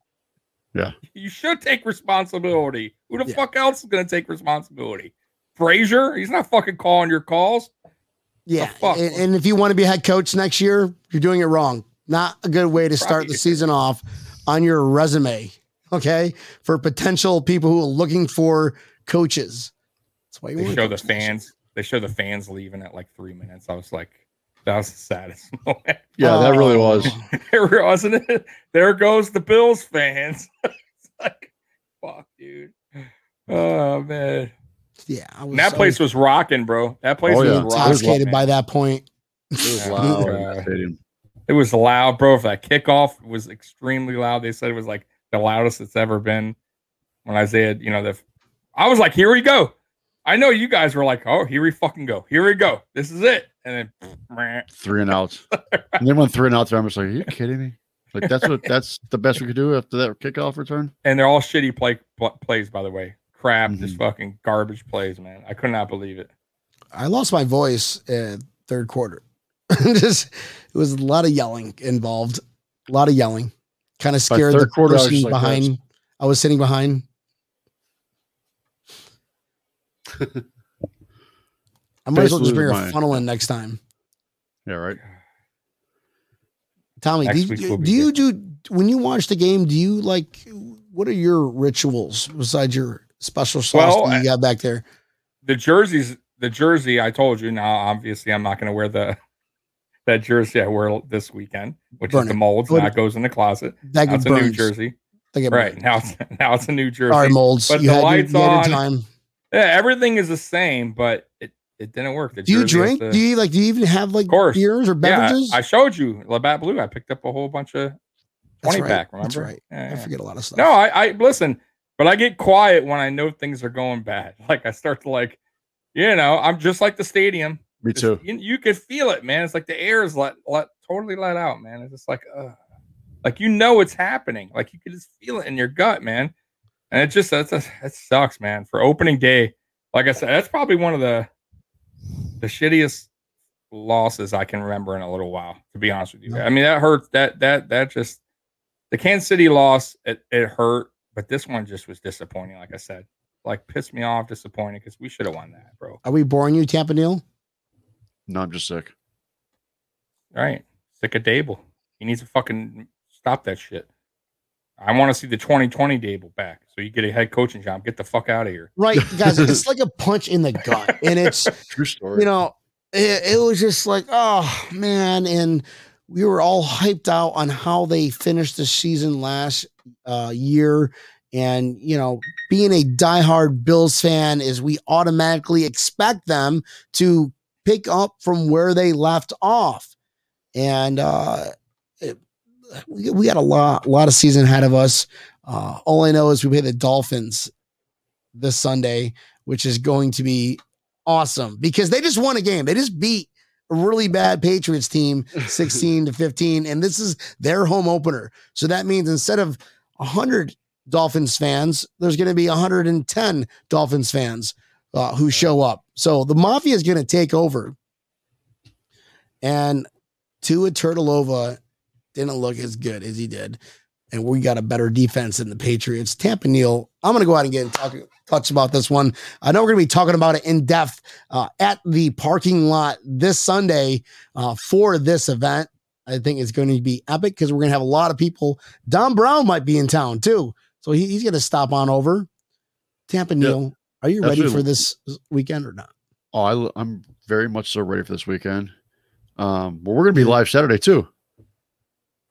Yeah.
You should take responsibility. Who the
Yeah.
fuck else is going to take responsibility? Frazier? He's not fucking calling your calls.
yeah, and, and if you want to be head coach next year, you're doing it wrong. Not a good way to start the
Right.
season off on your resume. Okay, for potential people who are looking for coaches. That's why you
They
want
show the
coaches
fans. They show the fans leaving at like three minutes. I was like, that was the saddest moment.
Yeah, that really
Oh.
was.
There wasn't it. There goes the Bills fans. it's like, fuck, dude. Oh man.
Yeah, I was,
And that
I
place was rocking, bro. That place
Oh,
was
yeah.
was
rocking.
intoxicated
man.
by that point.
It was loud in that stadium.
It was loud, bro. If that kickoff was extremely loud, they said it was like the loudest it's ever been. When Isaiah, you know, the I was like, here we go. I know you guys were like, oh, here we fucking go. Here we go. This is it. And then meh.
Three and outs. and then when three and outs, I'm just like, are you kidding me? Like that's what that's the best we could do after that kickoff return.
and they're all shitty play pl- plays, by the way. Crap, just
Mhm.
fucking garbage plays, man. I could not believe it.
I lost my voice in third quarter. Just it was a lot of yelling involved. A lot of yelling. Kind of scared the
third quarter,
person
just like
behind.
this.
I was sitting behind. I might as well just bring a
my-
funnel in next time.
Yeah, right.
Tommy, do
Next
you,
week
do,
will
do you do when you watch the game? Do you like what are your rituals besides your special sauce
Well,
that you got back there?
the jerseys, the jersey. I told you. Now, obviously, I'm not going to wear the that jersey I wear this weekend, which
Burn
is the molds. Now
it-
it goes in the closet.
That
Now it's a new jersey.
That
Right now, it's now it's a new jersey.
Sorry, molds.
But
you
the
had,
lights
you
on.
time.
Yeah, everything is the same, but it, it didn't work. The
Do you drink? Do you like? Do you even have like
course.
beers or beverages?
Yeah, I showed you Labatt Blue. I picked up a whole bunch of 20
right.
pack. Remember?
That's right.
Yeah,
I forget a lot of stuff.
No, I, I listen, but I get quiet when I know things are going bad. Like I start to like, you know, I'm just like the stadium.
Me too.
You, you could feel it, man. It's like the air is let let totally let out, man. It's just like, uh, like you know it's happening. Like you could just feel it in your gut, man. And it just that's a, that sucks, man. For opening day, like I said, that's probably one of the the shittiest losses I can remember in a little while. To be honest with you, I mean that hurt. That that that just the Kansas City loss. It it hurt, but this one just was disappointing. Like I said, like pissed me off, disappointed because we should have won that, bro.
Are we boring you, Tampa Neil?
No, I'm just sick.
All right. Sick of Daboll. He needs to fucking stop that shit. I want to see the 2020 Daboll back. So you get a head coaching job. Get the fuck out of here.
Right, guys. it's like a punch in the gut, and it's
True story.
you know, it, it was just like, oh man, and we were all hyped out on how they finished the season last uh, year, and you know, being a diehard Bills fan is we automatically expect them to pick up from where they left off, and uh, it, we, we got a lot, a lot of season ahead of us. Uh, all I know is we play the Dolphins this Sunday, which is going to be awesome because they just won a game. They just beat a really bad Patriots team 16 to 15 and this is their home opener. So that means instead of 100 Dolphins fans, there's going to be 110 Dolphins fans uh, who show up. So the mafia is going to take over. And Tua Tagovailoa didn't look as good as he did. And we got a better defense than the Patriots. Tampa Neal, I'm going to go out and get and talk, touch about this one. I know we're going to be talking about it in depth uh, at the parking lot this Sunday uh, for this event. I think it's going to be epic because we're going to have a lot of people. Don Brown might be in town too. So he, he's going to stop on over. Tampa Neal, are you ready for this weekend or not?
Oh, I, I'm very much so ready for this weekend. Um, but we're gonna be live Saturday too.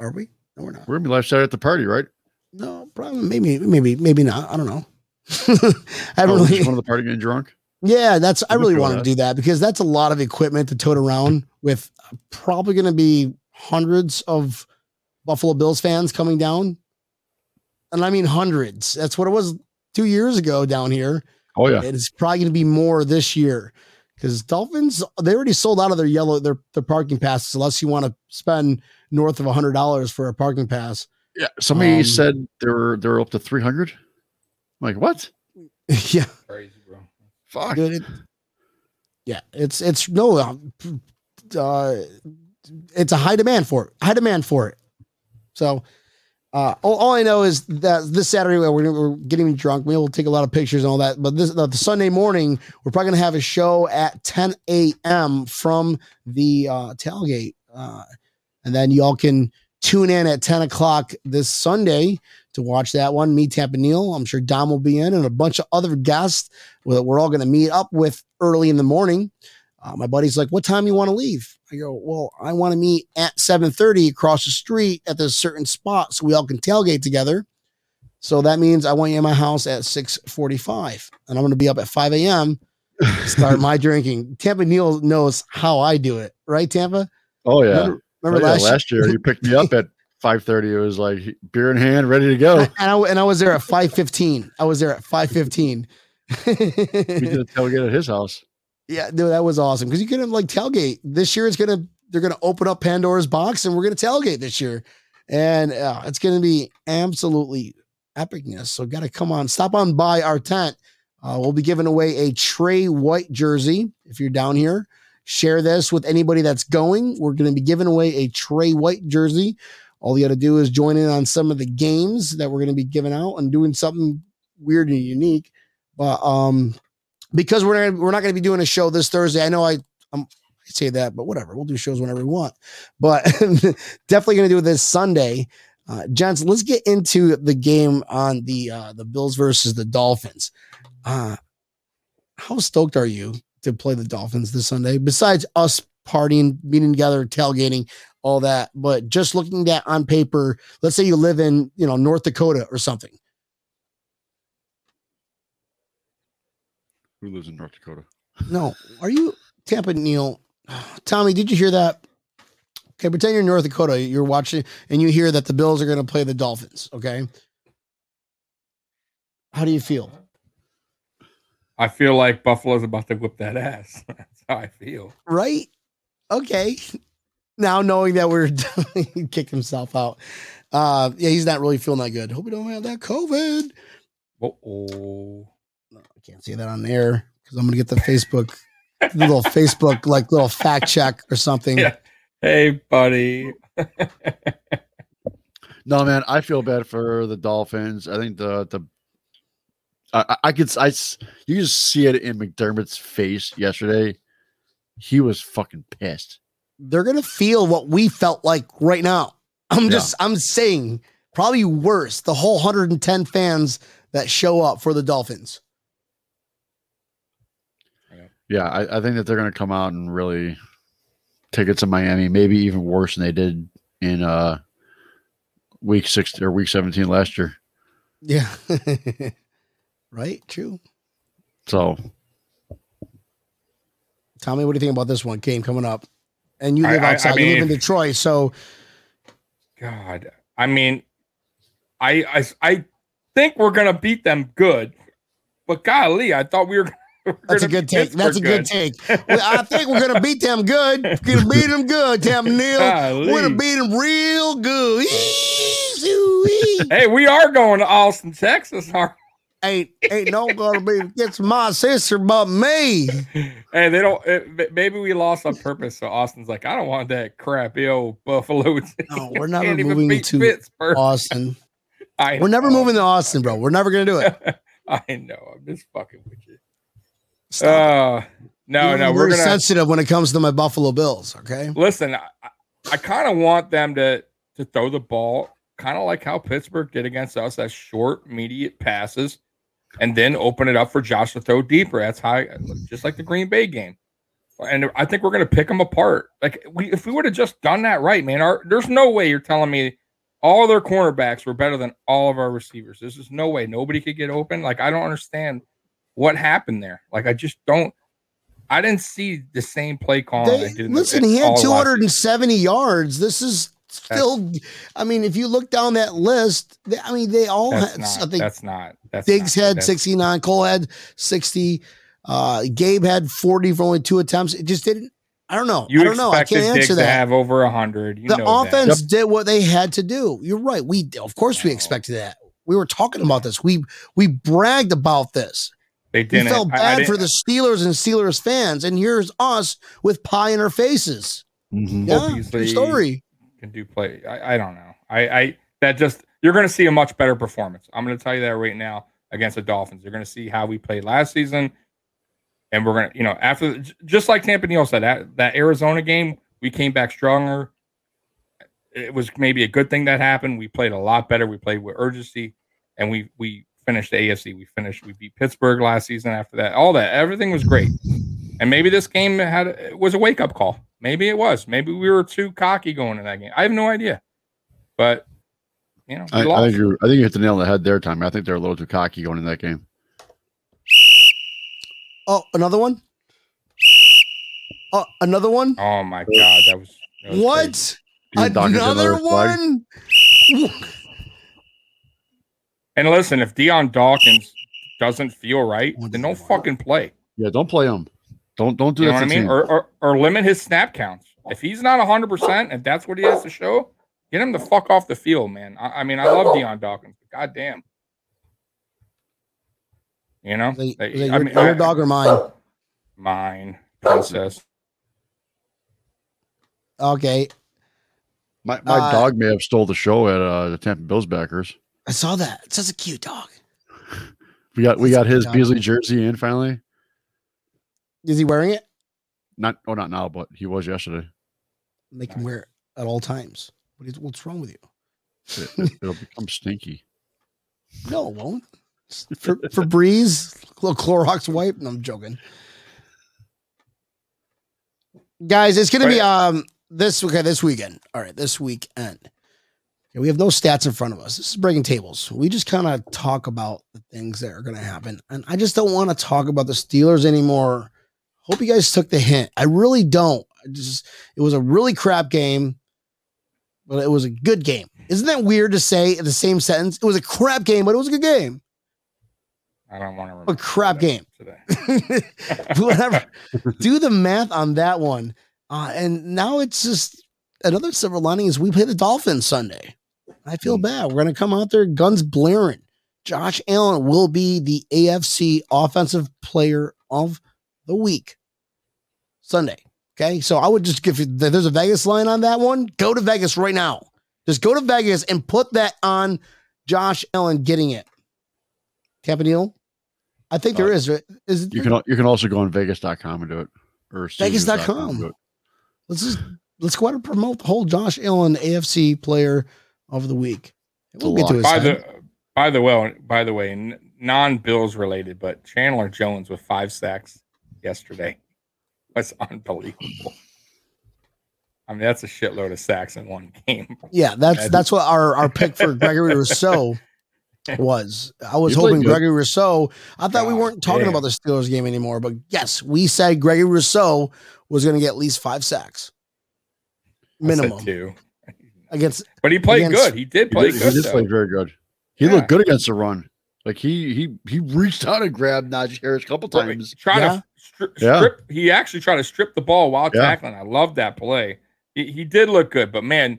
Are we? No, we're not.
We're gonna be live Saturday at the party, right?
No, probably maybe, maybe, maybe not. I don't know. I haven't
Oh,
really.
one of the party getting drunk.
Yeah, that's I really want to do that because that's a lot of equipment to tote around with probably going to be hundreds of Buffalo Bills fans coming down. And I mean hundreds. That's what it was 2 years ago down here.
Oh yeah,
It's probably going to be more this year cuz Dolphins they already sold out of their yellow their their parking passes unless you want to spend north of a $100 for a parking pass.
yeah. Somebody
Um,
said they're they were up to 300. Like what?
yeah.
Crazy, bro.
Fuck.
Dude, it- yeah, it's it's no, um, uh, it's a high demand for it. High demand for it. So, uh, all, all I know is that this Saturday we're, we're getting drunk. We will take a lot of pictures and all that. But this the, the Sunday morning we're probably gonna have a show at 10 a.m. from the uh, tailgate, uh, and then y'all can tune in at 10 o'clock this Sunday to watch that one. Me, Tampa Neal. I'm sure Dom will be in, and a bunch of other guests that we're all going to meet up with early in the morning. Uh, my buddy's like, "What time you want to leave?" I go, "Well, I want to meet at 7:30 across the street at this certain spot, so we all can tailgate together." So that means I want you in my house at 6:45, and I'm going to be up at 5 a.m. start my drinking. Tampa Neal knows how I do it, right? Tampa.
Oh yeah.
Remember, remember
Oh, yeah,
last, year?
last year you picked me up at 5:30. It was like beer in hand, ready to go.
and I, and I was there at 5:15. I was there at 5:15.
We did a tailgate at his house.
Yeah, dude, that was awesome because you can like tailgate this year. It's gonna they're gonna open up Pandora's box and we're gonna tailgate this year, and uh, it's gonna be absolutely epicness. So gotta come on, stop on by our tent. Uh, we'll be giving away a Tre White jersey if you're down here. Share this with anybody that's going. We're gonna be giving away a Tre White jersey. All you got to do is join in on some of the games that we're gonna be giving out and doing something weird and unique. But um, because we're we're not going to be doing a show this Thursday. I know I I'm, I say that, but whatever. We'll do shows whenever we want. But definitely going to do this Sunday. Uh, gents, let's get into the game on the uh, the Bills versus the Dolphins. Uh, how stoked are you to play the Dolphins this Sunday? Besides us partying, meeting together, tailgating, all that, but just looking at on paper, let's say you live in you know North Dakota or something.
Who lives in North Dakota?
No, are you Tampa Neil? Tommy, did you hear that? Okay, pretend you're in North Dakota. You're watching and you hear that the Bills are going to play the Dolphins. Okay. How do you feel?
I feel like Buffalo's about to whip that ass. That's how I feel.
Right? Okay. Now knowing that we're he kicked himself out. Uh yeah, he's not really feeling that good. Hope we don't have that COVID.
Oh,
No, I can't say that on air because I'm gonna get the Facebook little Facebook like little fact check or something.
Yeah. hey, buddy.
No, man, I feel bad for the Dolphins. I think the the I, I- I could I s- you just see it in McDermott's face yesterday. He was fucking pissed.
they're gonna feel what we felt like right now. I'm
Yeah.
just I'm saying probably worse. The whole 110 fans that show up for the Dolphins.
Yeah, I, I think that they're gonna come out and really take it to Miami, maybe even worse than they did in uh week six or week 17 last year.
Yeah. right? True.
So
Tommy, what do you think about this one? Game coming up. And you live
I- I
outside. you live in Detroit. So
God, I mean, I I I think we're gonna beat them good, but golly, I thought we were. Were
that's a good take. That's a good take. I think we're gonna beat them good. Gonna beat them good, Tampa Neil. We're gonna beat them real good.
Hey, we are going to Austin, Texas. aren't
ain't ain't no gonna be gets my sister but me.
Hey, they don't. Eh, it, maybe we lost on purpose. So Austin's like, I don't want that crappy old Buffalo. team.
No, we're never moving to
Pittsburgh.
Austin.
I
We're never moving to Austin, bro. We're never gonna do it.
I know. I'm just fucking with you.
Stop.
Uh, no, no, we're
very
gonna
sensitive when it comes to my Buffalo Bills. Okay,
listen. I, I kind of want them to to throw the ball, kind of like how Pittsburgh did against us, as short, immediate passes, and then open it up for Josh to throw deeper. That's how, just like the Green Bay game. And I think we're gonna pick them apart. Like we, if we would have just done that right, man. Our, there's no way you're telling me all their cornerbacks were better than all of our receivers. There's just no way nobody could get open. Like I don't understand what happened there. Like I just don't. I didn't see the same play calling. I did in
listen, he had 270 yards. This is still. I mean, if you look down that list, they, I mean, they all
That's
had.
not.
I think
that's not. That's
Diggs
not,
had
that's-
69, Cole had 60, uh, Gabe had 40 for only two attempts. It just didn't. I don't know.
You
I don't know. I can't
Diggs
answer
to
that.
have over a hundred. You
the
know
offense
That.
did what they had to do. You're right. We of course we expected that. We were talking about this. We we bragged about this.
They didn't.
We felt
I- I
bad for the Steelers and Steelers fans, and here's us with pie in our faces.
mhm.
Yeah, true
Obviously-
story.
can do play. I, I don't know. I, I that just you're going to see a much better performance. I'm going to tell you that right now against the Dolphins. You're going to see how we played last season, and we're going to, you know, after just like Tampa Neal said that that Arizona game, we came back stronger. It was maybe a good thing that happened. We played a lot better. We played with urgency, and we we finished the AFC. We finished. We beat Pittsburgh last season. After that, all that everything was great. And maybe this game had it was a wake up call. Maybe it was. Maybe we were too cocky going in that game. I have no idea. But you know,
I, I think you I think you hit the nail on the head there, Tommy. I think they're a little too cocky going in that game.
Oh, another one. Oh, another one.
oh my god, that was, that was
What?
crazy.
Dude, Dawkins did
Another one.
And listen, if Dion Dawkins doesn't feel right, then don't fucking play.
Yeah, don't play him. Don't don't do
You know
that.
what I mean? Or, or or limit his snap counts. If he's not hundred percent, if that's what he has to show, get him the fuck off the field, man. I, I mean, I love Dion Dawkins, but goddamn. You know,
Is that-
They- I
your,
mean,
your
I-
dog or mine?
mine, princess.
Okay,
my my
uh,
dog may have stole the show at uh, the Tampa Bills backers.
I saw that. It's such a cute dog.
We got we
That's
got his
dog.
Beasley jersey in finally.
Is he wearing it?
Not oh, not now, but he was yesterday.
Make him wear it at all times. What is, what's wrong with you?
It, will become stinky.
No, it won't. For Febreze, little Clorox wipe. No, I'm joking. Guys, it's gonna be um this okay this weekend. All right, this weekend. We have no stats in front of us. This is breaking tables. We just kind of talk about the things that are gonna happen, and I just don't want to talk about the Steelers anymore. Hope you guys took the hint. I really don't. I just it was a really crap game, but it was a good game. Isn't that weird to say in the same sentence? It was a crap game, but it was a good game.
I don't want to
A crap game.
today.
Whatever. Do the math on that one. Uh, and now it's just another silver lining is we play the Dolphins Sunday. I feel bad. We're going to come out there guns blaring. Josh Allen will be the AFC offensive player of the week Sunday. Okay. So I would just give you, there's a Vegas line on that one. Go to Vegas right now. Just go to Vegas and put that on Josh Allen getting it. Campanile? I think there
Uh,
is. Is
You can you can also go on Vegas.com and do it. Or
Vegas.com. let's just let's go out and promote the whole Josh Allen AFC player of the week. We'll get to his
by
side.
the by the way, by the way, non Bills related, but Chandler Jones with five sacks yesterday was unbelievable. I mean, that's a shitload of sacks in one game.
yeah, that's that's what our our pick for Gregory Rousseau was. I was
played
hoping. Gregory Rousseau. I thought we weren't talking
damn.
about the Steelers game anymore, but yes, we said Gregory Rousseau was going to get at least five sacks minimum
two.
Against.
But he played
Against-
good. He did
He
play
did,
good.
he did
though.
play very good. He
Yeah.
looked good against the run. Like he he he reached out and grabbed Najee Harris a couple
Right.
times.
Try
Yeah.
to strip,
Yeah.
strip. He actually tried to strip the ball while
Yeah.
tackling. I love that play. He, he did look good, but man,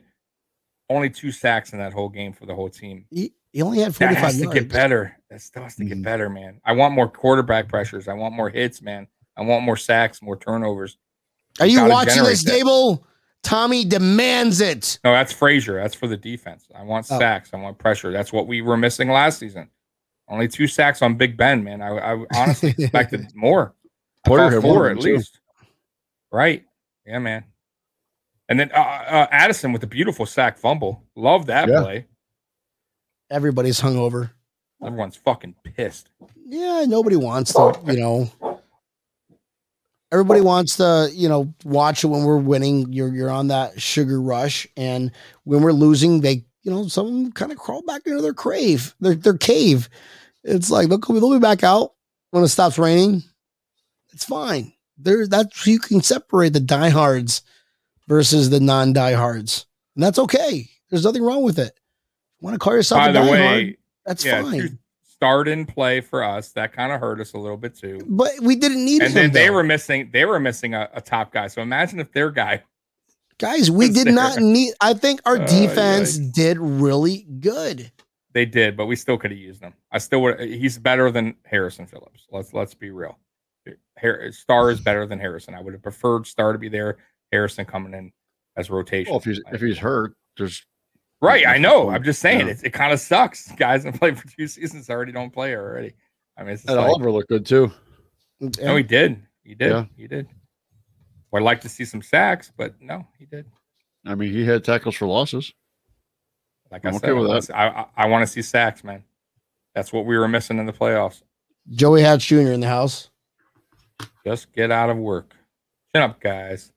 only two sacks in that whole game for the whole team.
He, he only had
That
forty
has
five
to get better. That still has to get
Mhm.
better, man. I want more quarterback pressures. I want more hits, man. I want more sacks, more turnovers.
Are you watching
generate
this,
that.
Daboll? Tommy demands it.
No, that's Frazier. That's for the defense. I want
Oh.
sacks. I want pressure. That's what we were missing last season. Only two sacks on Big Ben, man. I, I honestly expected more. I
Porter
thought four at
them, too.
least. Right. Yeah, man. And then uh, uh, Addison with the beautiful sack fumble. Love that
Yeah.
play.
Everybody's hungover.
Everyone's fucking pissed.
Yeah, nobody wants to, you know. Everybody wants to, you know, watch it when we're winning. You're you're on that sugar rush, and when we're losing, they, you know, some kind of crawl back into their crave, their their cave. It's like they'll, they'll be back out when it stops raining. It's fine. There, that's you can separate the diehards versus the non-diehards, and that's okay. There's nothing wrong with it. Want to call yourself
By
a
the
diehard?
way,
that's
yeah,
fine.
Two start and play for us. That kind of hurt us a little bit too.
But we didn't need
And
him.
then they
though.
were missing. They were missing a, a top guy. So imagine if their guy.
Guys, we did
there.
not need. I think our
Oh,
defense
yikes.
did really good.
They did, but we still could have used him. I still would. He's better than Harrison Phillips. Let's let's be real. Har- Star is better than Harrison. I would have preferred Star to be there. Harrison coming in as rotation.
Well, if he's if he's hurt, there's
right, I know. I'm just saying
Yeah.
it. It kind of sucks. Guys that played for two seasons I already don't play already. I mean, it's just
and
like,
Oliver looked good too.
Mm, no, he did. He did.
Yeah.
He did. Well, I'd like to see some sacks, but no, he did.
I mean, he had tackles for losses.
Like I
I'm
said,
okay with
I wanna
that.
see- I, I, I want to see sacks, man. That's what we were missing in the playoffs.
Joey Hatch Jr. in the house.
Just get out of work. Chin up, guys.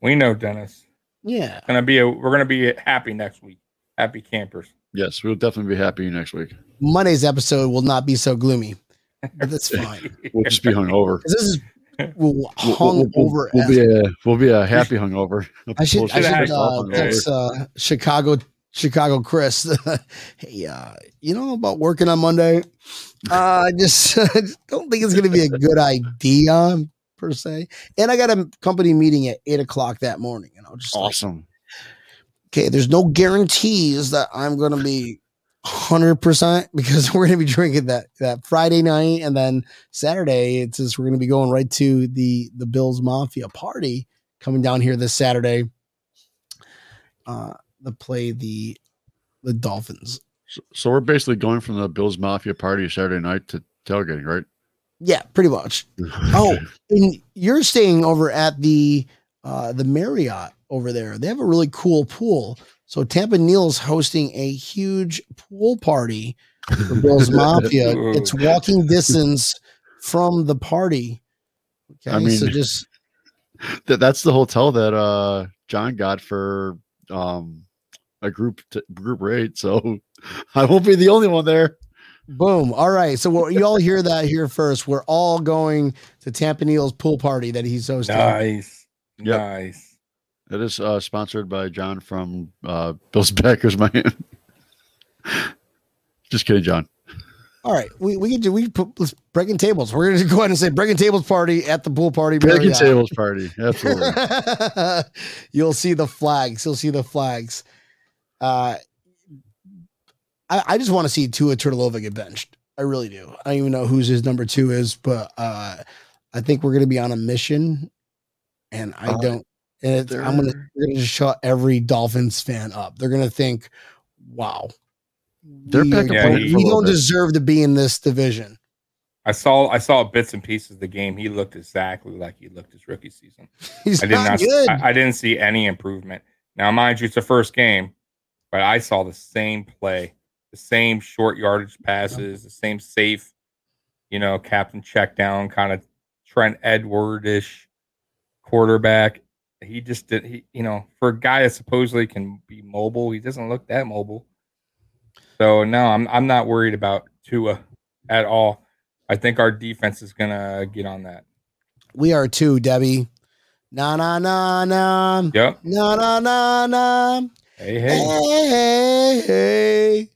We know Dennis.
Yeah.
Gonna be a, we're gonna be happy next week. Happy campers.
Yes, we'll definitely be happy next week.
Monday's episode will not be so gloomy, but that's fine.
We'll just be hungover.
'Cause This is we'll
We'll,
hung
we'll, we'll, we'll be a we'll be a happy hungover.
I should, I
Should
should uh, text uh, Chicago, Chicago Chris. hey, uh, you know about working on Monday? Uh, I just, don't think it's going to be a good idea per se. And I got a company meeting at eight o'clock that morning, and I'll just like,
awesome.
Okay, there's no guarantees that I'm going to be 100% because we're going to be drinking that that Friday night and then Saturday it's just we're going to be going right to the the Bills Mafia party coming down here this Saturday uh to play the the Dolphins.
So, so we're basically going from the Bills Mafia party Saturday night to tailgating, right?
Yeah, pretty much. Oh, and you're staying over at the uh the Marriott over there. They have a really cool pool. So Tampa Neil's hosting a huge pool party for Bills Mafia. It's walking distance from the party. Okay,
I mean-
so just
That that's the hotel that uh John got for um a group t- group rate. So I won't be the only one there.
boom. All right. So well, you all hear that here first. We're all going to Tampa Neil's pool party that he's hosting.
Nice.
Yep.
Nice.
It is uh, sponsored by John from uh, Bill's Backers Miami. Just kidding, John.
All right, we we can do we put let's breaking tables. We're gonna go ahead and say breaking tables party at the pool party.
Breaking
Marriott.
tables party. Absolutely.
You'll see the flags. You'll see the flags. Uh, I, I just want to see Tua Tagovailoa get benched. I really do. I don't even know who's his number two is, but uh, I think we're gonna be on a mission, and I
Uh,
don't. And it's, I'm gonna
they're-
gonna just shut every Dolphins fan up. They're gonna think, "Wow,
They're
we,
picking
Yeah,
we
he-
for a little
don't
bit.
deserve to be in this division."
I saw I saw bits and pieces of the game. He looked exactly like he looked his rookie season.
He's
I did
not
not.
good.
I, I didn't see any improvement. Now, mind you, it's the first game, but I saw the same play, the same short yardage passes, the same safe, you know, captain check down kind of Trent Edward ish quarterback. He just did. He, you know, for a guy that supposedly can be mobile, he doesn't look that mobile. So no, I'm I'm not worried about Tua at all. I think our defense is gonna get on that.
We are too, Debbie. Na na na na
Yep.
na na na na.
Hey,
Hey,
hey.
hey, hey.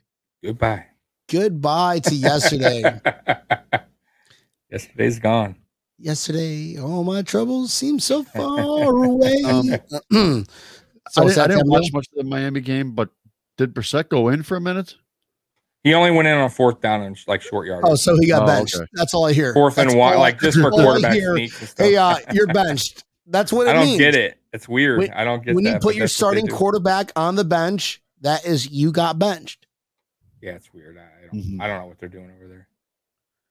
Goodbye.
Goodbye to yesterday.
Yesterday's gone.
Yesterday, all my troubles seem so far away.
Um,
so
I,
is
didn't, I didn't
Tam
watch much of the Miami game, but did Brissett go in for a minute?
He only went in on fourth down and like short yard.
Oh, so he got
Oh,
benched.
okay.
That's all I hear.
fourth
That's
and one, like just for quarterback
hear.
sneaks and stuff.
Hey, uh, you're benched. That's what it
I don't
means.
get it. It's weird.
When-
I don't get
when
that.
you put your
that's what they
starting quarterback on the bench, that is you got benched.
Yeah, it's weird. I, I don't.
Mhm.
I don't know what they're doing over there,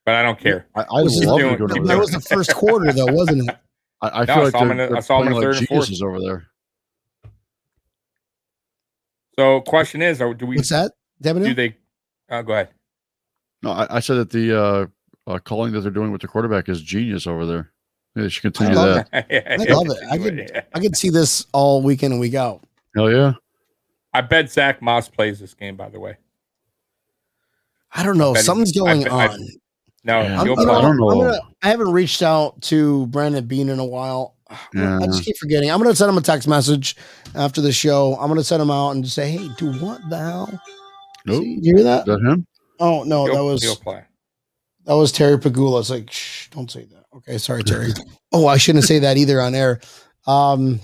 but I don't care.
I, I
Was he
love
doing-
to go to
keep
That was the first quarter, though, wasn't it?
I, I
No,
feel
I
like
saw him
they're,
in I
they're
saw him in
playing like
third and fourth.
over there.
So, question is, are, do we
What's that? Devin?
do they? Uh, go ahead.
No, I, I said that the uh, uh, calling that they're doing with the quarterback is genius over there. They should continue
love
that.
I
love it. I could- I could see this all weekend and week out.
Hell yeah!
I bet Zack Moss plays this game. By the way,
I don't know.
bet he-
Something's
I
going
bet- I-
on.
No,
Yeah.
I'm, you know.
I don't know.
I'm gonna, I haven't reached out to Brandon Beane in a while.
Yeah.
I just keep forgetting. I'm going to send him a text message after the show. I'm going to send him out and just say, "Hey, do what the hell?"
Nope.
See, you hear that?
Is that him?
Oh no,
He'll,
that was that was Terry Pegula. It's like, shh, don't say that. Okay, sorry, Terry. oh, I shouldn't say that either on air. Um,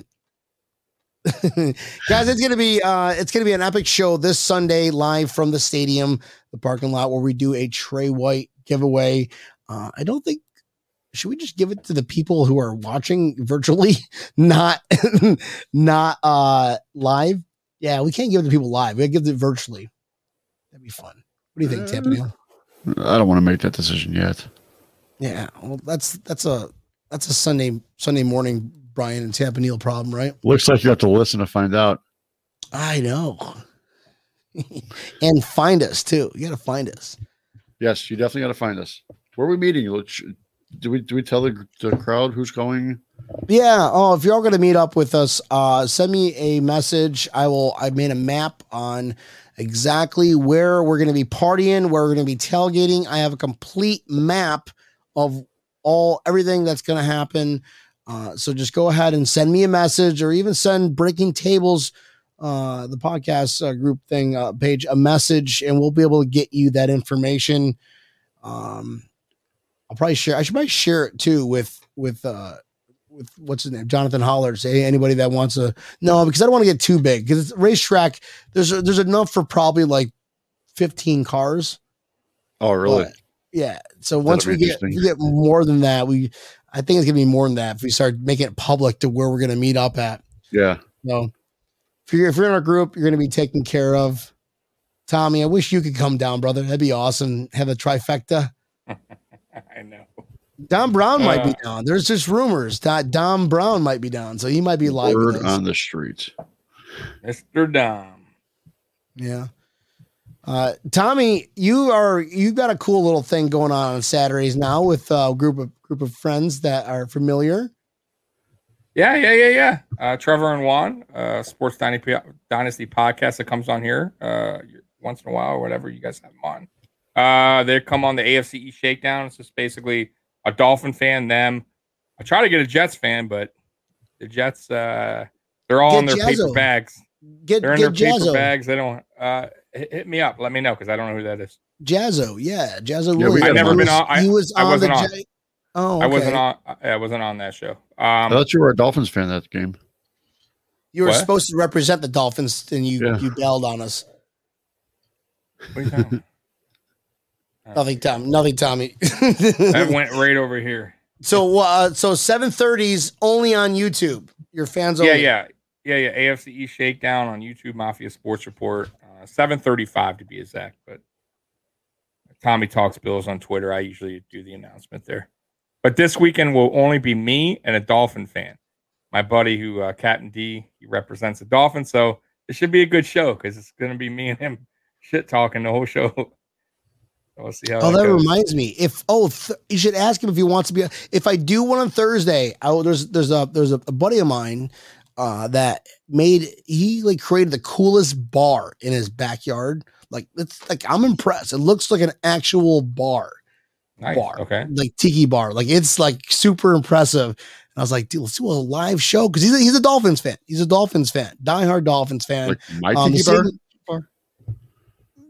guys, it's gonna be uh, it's gonna be an epic show this Sunday live from the stadium, the parking lot, where we do a Tre White giveaway. Uh, I don't think should we just give it to the people who are watching virtually, not not uh live. Yeah, we can't give it to people live. We give it virtually. That'd be fun. What do you think,
Uh,
Tampaniel?
I don't want to make that decision yet.
Yeah, well, that's that's a that's a Sunday Sunday morning Brian and Tampa Neal problem, right?
Looks like you have to listen to find out.
I know. and find us too. You got to find us.
Yes, you definitely got to find us. Where are we meeting? Do we do we tell the, the crowd who's going?
Yeah. Oh, if you're all going to meet up with us, uh, send me a message. I will. I made a map on exactly where we're going to be partying, where we're going to be tailgating. I have a complete map of all everything that's going to happen. Uh, so just go ahead and send me a message, or even send Breaking Tables, uh, the podcast uh, group thing uh, page, a message, and we'll be able to get you that information. Um, I'll probably share. I should probably share it too with with uh with what's his name, Jonathan Holler. Say anybody that wants to no, because I don't want to get too big because it's racetrack. There's there's enough for probably like 15 cars.
Oh, really?
But, yeah. So once we get we get more than that, we I think it's gonna be more than that if we start making it public to where we're gonna meet up at.
yeah.
So if you're if you're in our group, you're gonna be taken care of. Tommy, I wish you could come down, brother. That'd be awesome. Have a trifecta.
I know.
Don Brown might be
Uh,
down. There's just rumors that Don Brown might be down, so he might be live.
Word on the street.
Mr. Dom.
Yeah. Uh, Tommy, you are you've got a cool little thing going on on Saturdays now with a group of group of friends that are familiar.
Yeah, yeah, yeah, yeah. Uh, Trevor and Juan, uh, Sports Dynasty, Dynasty podcast that comes on here uh, once in a while or whatever you guys have them on. Uh, they come on the AFC East Shakedown. It's just basically a Dolphin fan, them. I try to get a Jets fan, but the Jets, uh, they're all
Get
in their paper bags.
Get
They're in
get
their paper bags. They don't. Uh, hit, hit me up. Let me know because I don't know who that is.
Jazzo, yeah, Jazzo.
Yeah,
Williams.
I've never
He
been
was-
on- I-
he was
I
on
wasn't
the.
on.
J- oh,
I wasn't on. I I wasn't on that show.
I
Um,
thought you were a Dolphins fan that game.
You were
What?
supposed to represent the Dolphins, and you
Yeah.
you bailed on us.
what are you talking about?
Nothing, Tom. Nothing, Tommy.
that went right over here.
so, uh, so seven thirties only on YouTube. Your fans only.
Yeah, yeah, yeah, yeah. AFC East Shakedown on YouTube, Mafia Sports Report, uh, seven thirty-five to be exact. But Tommy talks Bills on Twitter. I usually do the announcement there. But this weekend will only be me and a Dolphin fan. My buddy, who uh, Captain D, he represents the Dolphin, so it should be a good show because it's going to be me and him shit talking the whole show. We'll see how.
Oh,
that
that
goes.
reminds me. If oh, th- you should ask him if he wants to be. If I do one on Thursday, I will, there's there's a there's a, a buddy of mine uh, that made he like created the coolest bar in his backyard. Like it's like I'm impressed. It looks like an actual bar,
Nice.
bar.
Okay.
like tiki bar. Like it's like super impressive. And I was like, dude, let's do a live show because he's a, he's a Dolphins fan. He's a Dolphins fan, diehard Dolphins fan.
Like my
Um,
tiki bar.
same-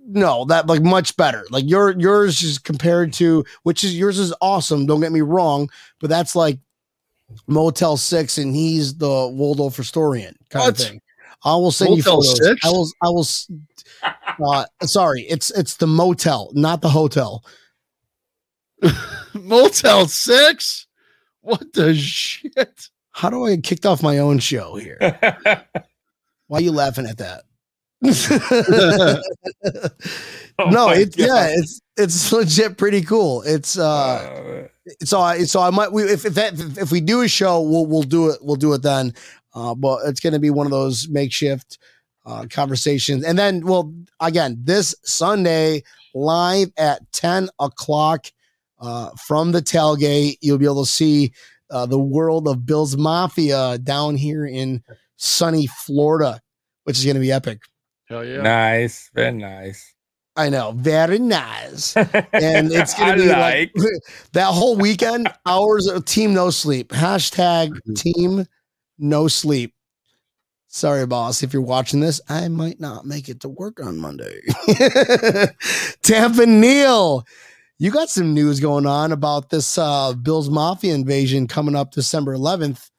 no, that like much better. Like your yours is compared to which is yours is awesome. Don't get me wrong, but that's like Motel Six, and he's the Waldorf Astorian kind
What?
of thing. I will send you
Motel
photos.
6?
I will. I will. Uh, sorry, it's it's the motel, not the hotel.
Motel Six. What the shit?
How do I get kicked off my own show here? Why are you laughing at that?
Oh
no, it's
God.
yeah, it's it's legit pretty cool. It's uh
Uh,
so I so I might we if if that if we do a show we'll we'll do it we'll do it then. Uh, but it's going to be one of those makeshift uh, conversations, and then well again this Sunday live at ten o'clock uh, from the tailgate you'll be able to see uh, the world of Bills Mafia down here in sunny Florida, which is going to be epic.
Hell yeah.
Nice. Very nice.
I know, very nice. and it's gonna be like,
like.
that whole weekend hours of team no sleep hashtag
Mm-hmm.
team no sleep sorry boss if you're watching this i might not make it to work on monday tampa neil you got some news going on about this uh bills mafia invasion coming up december 11th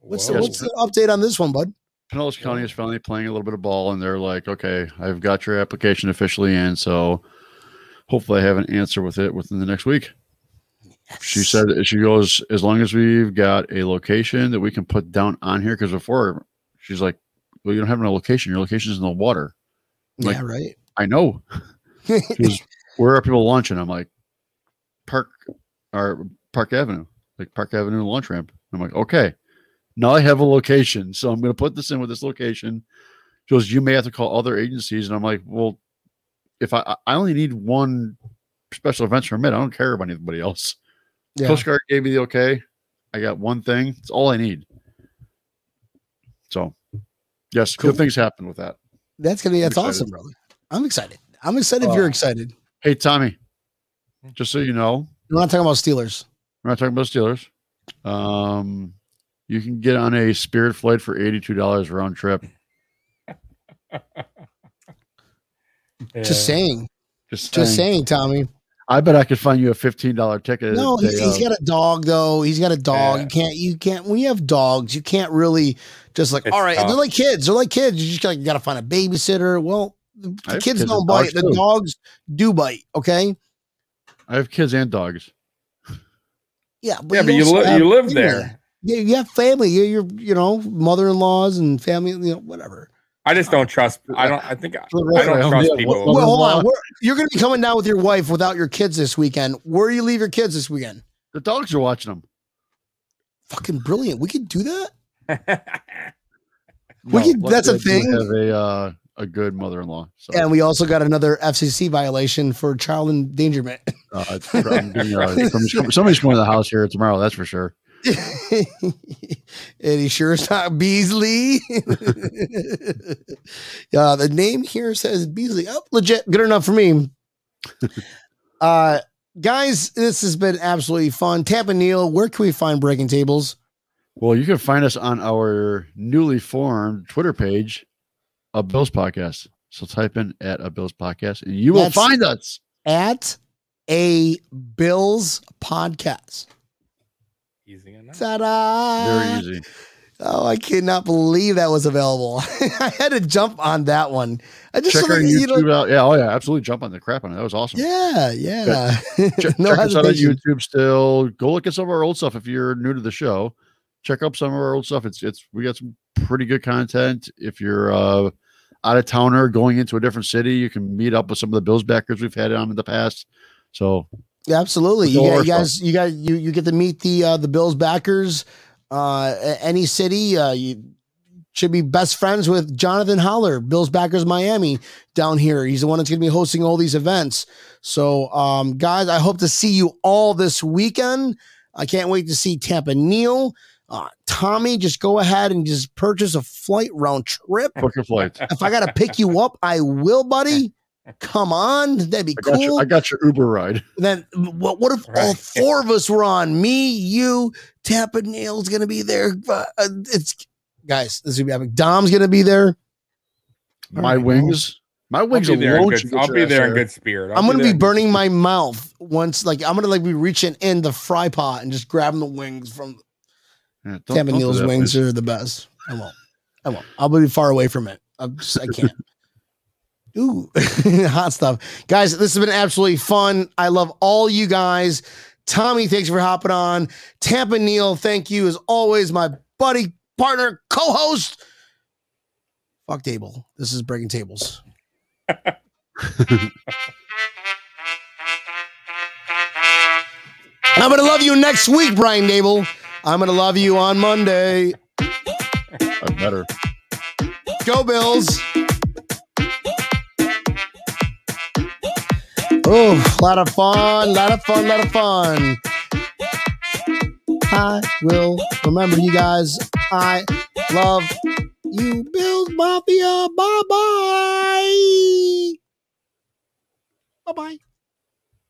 what's the, what's the update on this one bud
Pinellas County is finally playing a little bit of ball, and they're like, "Okay, I've got your application officially in, so hopefully I have an answer with it within the next week." She said she goes as long as we've got a location that we can put down on here. Because before she's like, "Well, you don't have no location. Your location's in the water." like-
yeah right
I know. She goes, Where are people launching? I'm like, Park or Park Avenue, like Park Avenue launch ramp. I'm like, okay. Now I have a location, so I'm going to put this in with this location. She goes, you may have to call other agencies, and I'm like, well, if I I only need one special events permit, I don't care about anybody else.
yeah.
Coast Guard gave me the okay. I got one thing. It's all I need. So, yes,
Cool.
good things happen with that.
that's gonna be that's awesome brother i'm excited i'm excited if you're
Uh,
excited
Hey, Tommy, just so you know,
we're not talking about steelers
We're not talking about Steelers. Um, you can get on a Spirit flight for eighty-two dollars round trip.
Yeah.
just saying
Just,
just
saying.
saying tommy
I bet I could find you a fifteen dollar ticket.
No,
the
he's,
day
he's
of.
got a dog though. He's got a dog.
Yeah.
You can't. You can't. When you have dogs, you can't really just like.
It's
all right,
tough.
they're like kids. They're like kids. You just gotta, got to find a babysitter. Well, the, the kids
kids
don't bite.
dogs,
The dogs do bite. Okay.
I have kids and dogs.
Yeah, but
yeah, but you,
also
li-
have
you live
family.
there.
Yeah, you have family. You're, you're you know, mother-in-laws and family. You know, whatever.
I just don't trust. I don't. I think I, I don't trust people.
Well, hold on. Where, you're gonna be coming down with your wife without your kids this weekend. Where do you leave your kids this weekend?
The dogs are watching them.
Fucking brilliant. We could do that. We
Well,
could- that's a
luckily I do
thing.
Have a uh, a good mother-in-law. So
And we also got another FCC violation for child endangerment.
uh, it's- I'm getting, somebody's, going to the house here tomorrow. That's for sure.
and he sure is not Beasley. yeah, the name here says Beasley. Oh, legit. Good enough for me. uh guys, this has been absolutely fun. Tampa Neil, where can we find breaking tables?
Well, you can find us on our newly formed Twitter page, a Bills podcast. So type in at a Bills podcast, and you will
That's-
find us.
At a Bills podcast.
Easy enough.
Ta-da!
Very easy.
Oh, I cannot believe that was available. I had to jump on that one. I just
Check our
that, you know-
YouTube out. Yeah, oh yeah, absolutely. Jump on the crap on it. That was awesome.
Yeah, yeah.
check,
no
check us out on. YouTube still. Go look at some of our old stuff if you're new to the show. Check up some of our old stuff. It's it's we got some pretty good content. If you're uh out of towner going into a different city, you can meet up with some of the Bills backers we've had on in the past. So
Yeah, absolutely. You, got, you guys, you got you you get to meet the uh, the Bills backers. Uh, any city, uh, you should be best friends with Jonathan Holler, Bills backers Miami down here. He's the one that's going to be hosting all these events. So, um, guys, I hope to see you all this weekend. I can't wait to see Tampa Neil. Uh, Tommy, just go ahead and just purchase a flight round trip.
book your flights.
If I got to pick you up, I will, buddy. Come on, that'd be
I
cool
your, I got your Uber ride.
then what, what if all four of us were on? Me, you, Tampa Neil's gonna be there. Uh, uh, it's guys, this is gonna be epic. Dom's gonna be there.
My
right,
wings. My
I'll
wings
be there in good, I'll be there in good spirit. I'll
I'm gonna
there
be burning my mouth once. Like I'm gonna like be reaching in the fry pot and just grabbing the wings from
Yeah, don't-
Tampa
don't
Neil's
that,
wings
please.
are the best. I won't. I won't. I'll be far away from it. I'm just, I can't. Ooh, hot stuff. Guys, this has been absolutely fun. I love all you guys. Tommy, thanks for hopping on. Tampa Neil, thank you as always, my buddy, partner, co-host. Fuck table. This is breaking tables. I'm gonna love you next week, Brian Daboll. I'm gonna love you on Monday.
I better.
Go Bills. Oh, a lot of fun, lot of fun, lot of fun. I will remember you guys. I love you, Bills Mafia. Bye bye. Bye bye.